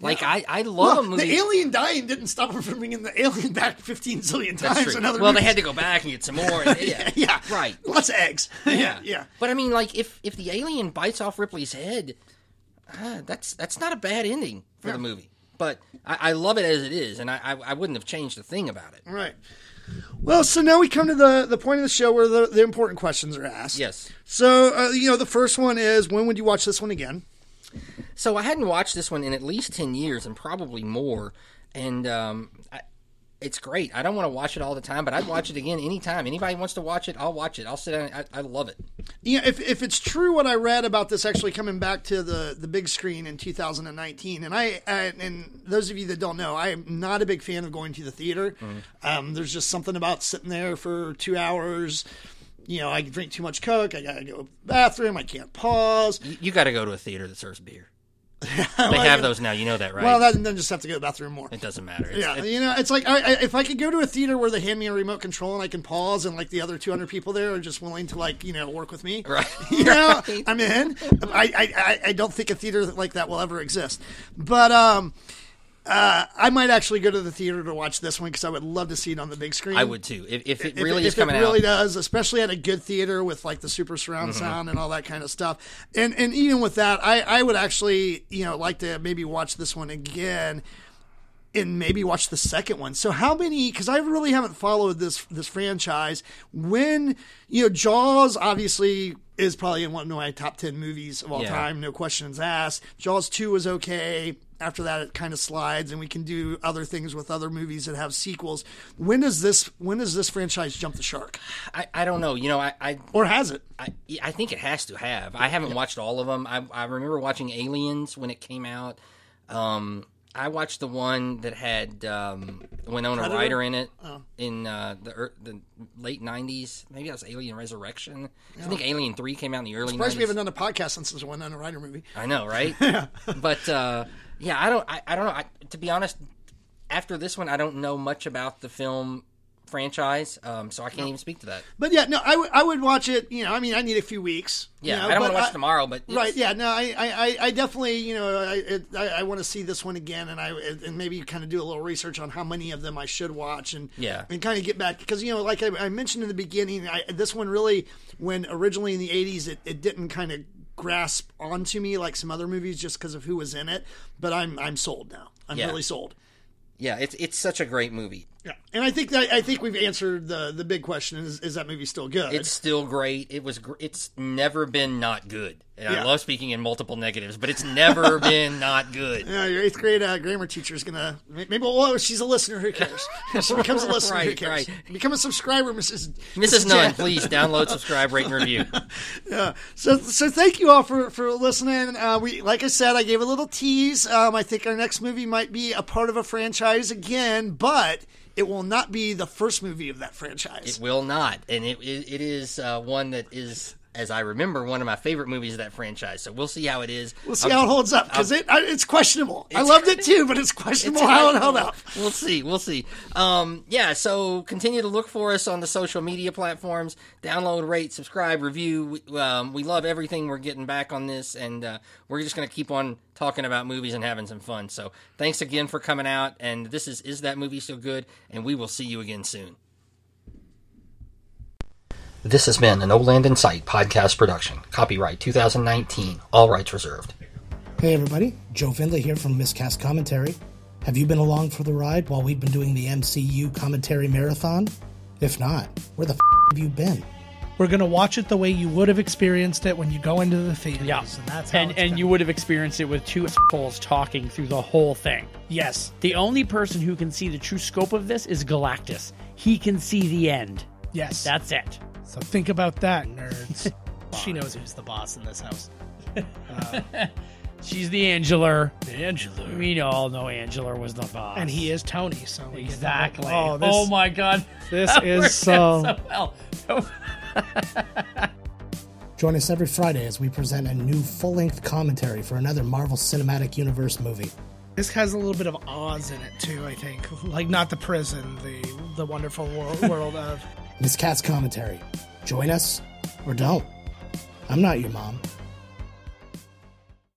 Like I, I love Well, a movie. the alien dying didn't stop him from bringing the (laughs) alien back 15 zillion times. true. in other well, they had to go back and get some more. and- (laughs) yeah, yeah, right. Lots of eggs. (laughs) yeah, yeah. But I mean, like, if if the alien bites off Ripley's head, uh, that's that's not a bad ending for the movie. But I, I love it as it is, and I, I I wouldn't have changed a thing about it. Right. Well, so now we come to the the point of the show where the, the important questions are asked. Yes. So, uh, you know, the first one is when would you watch this one again? So I hadn't watched this one in at least ten years, and probably more. And um, I, it's great. I don't want to watch it all the time, but I'd watch it again anytime. Anybody wants to watch it, I'll watch it. I'll sit down. I, I love it. Yeah, if, if it's true what I read about this actually coming back to the, the big screen in 2019, and I, I and those of you that don't know, I am not a big fan of going to the theater. Um, there's just something about sitting there for two hours. You know, I drink too much Coke. I gotta go to the bathroom. I can't pause. You, you got to go to a theater that serves beer. (laughs) They have those now. You know that, right? Well, that, then just have to go to the bathroom more. it doesn't matter. It's- Yeah, it- you know, it's like I, I, if I could go to a theater where they hand me a remote control and I can pause, and like the other 200 people there are just willing to like you know work with me, (laughs) Right. (laughs) You know, Right. I'm in. I, I, I- I don't think a theater like that will ever exist, but um, uh, I might actually go to the theater to watch this one because I would love to see it on the big screen. I would too. If, if it really if is coming it really out, does, especially at a good theater with like the super surround Mm-hmm. sound and all that kind of stuff. And and even with that, I I would actually you know like to maybe watch this one again and maybe watch the second one. So how many? Because I really haven't followed this this franchise. When you know Jaws obviously is probably in one of my top ten movies of all Yeah. time, no questions asked. Jaws two was okay. After that, it kind of slides, and we can do other things with other movies that have sequels. When does this when does this franchise jump the shark, I, I don't know. You know, I, I or has it? I, I think it has to have. I haven't watched all of them. I, I remember watching Aliens when it came out. Um, I watched the one that had um, Winona Predator? Ryder in it in uh, the the late '90s. Maybe that was Alien Resurrection. I think Alien Three came out in the early Surprised '90s. we haven't done a podcast since this one on a Ryder movie. I know, right? (laughs) yeah. but uh, yeah, I don't. I, I don't know. I, to be honest, after this one, I don't know much about the film franchise, um, so I can't even speak to that. But yeah, no, I would watch it. You know, I mean, I need a few weeks. you Yeah, know, I don't want to watch it tomorrow, but it's- Right. Yeah. No. I. I. I- I definitely. You know. I. I, I want to see this one again, and I. And maybe kind of do a little research on how many of them I should watch, and Yeah. and kind of get back because you know, like I, I mentioned in the beginning, I, this one really, when originally in the '80s, it, it didn't kind of grasp onto me like some other movies just because of who was in it. But I'm I'm sold now. I'm Yeah. really sold. yeah, it's it's such a great movie. Yeah. And I think that I think we've answered the the big question: is is that movie still good? It's still great. It was. Gr- it's never been not good. And Yeah. I love speaking in multiple negatives, but it's never (laughs) been not good. Yeah, your eighth grade uh, grammar teacher is gonna maybe. Well, she's a listener. Who cares? (laughs) She becomes a listener. who cares? right. Become a subscriber, Mrs. Mrs. Nunn, please download, subscribe, rate, and review. (laughs) yeah. So, so thank you all for for listening. Uh, we, like I said, I gave a little tease. Um, I think our next movie might be a part of a franchise again, but it will not be the first movie of that franchise. It will not, and it it, it is uh, one that is, as I remember, one of my favorite movies of that franchise. So we'll see how it is. we'll see how it holds up because it I, it's questionable. I loved it too, but it's questionable how it held up. We'll see. We'll see. Um, yeah. So continue to look for us on the social media platforms. Download, rate, subscribe, review. We, um, we love everything we're getting back on this, and uh, we're just going to keep on talking about movies and having some fun. So thanks again for coming out. And this is is that movie so good? And we will see you again soon. This has been an Oland Insight podcast production. Copyright 2019. All rights reserved. Hey everybody, Joe Findlay here from Miscast Commentary. Have you been along for the ride while we've been doing the MCU commentary marathon? If not, where the f- have you been? We're gonna watch it the way you would have experienced it when you go into the theaters. Yeah, and that's how and and you would have experienced it with two assholes talking through the whole thing. yes, The only person who can see the true scope of this is Galactus. He can see the end. yes. That's it. So think about that, nerds. (laughs) she knows who's the boss in this house. Uh, she's the Angeler. Angela, We all know Angeler was the boss. and he is Tony. So we get the- exactly. Oh, Oh, my god, this (laughs) That is worked uh, so- well. (laughs) Join us every Friday as we present a new full-length commentary for another Marvel Cinematic Universe movie. This has a little bit of Oz in it too. I think, (laughs) like not the prison, the the wonderful world, (laughs) world of. Cat's Commentary. Join us or don't. I'm not your mom.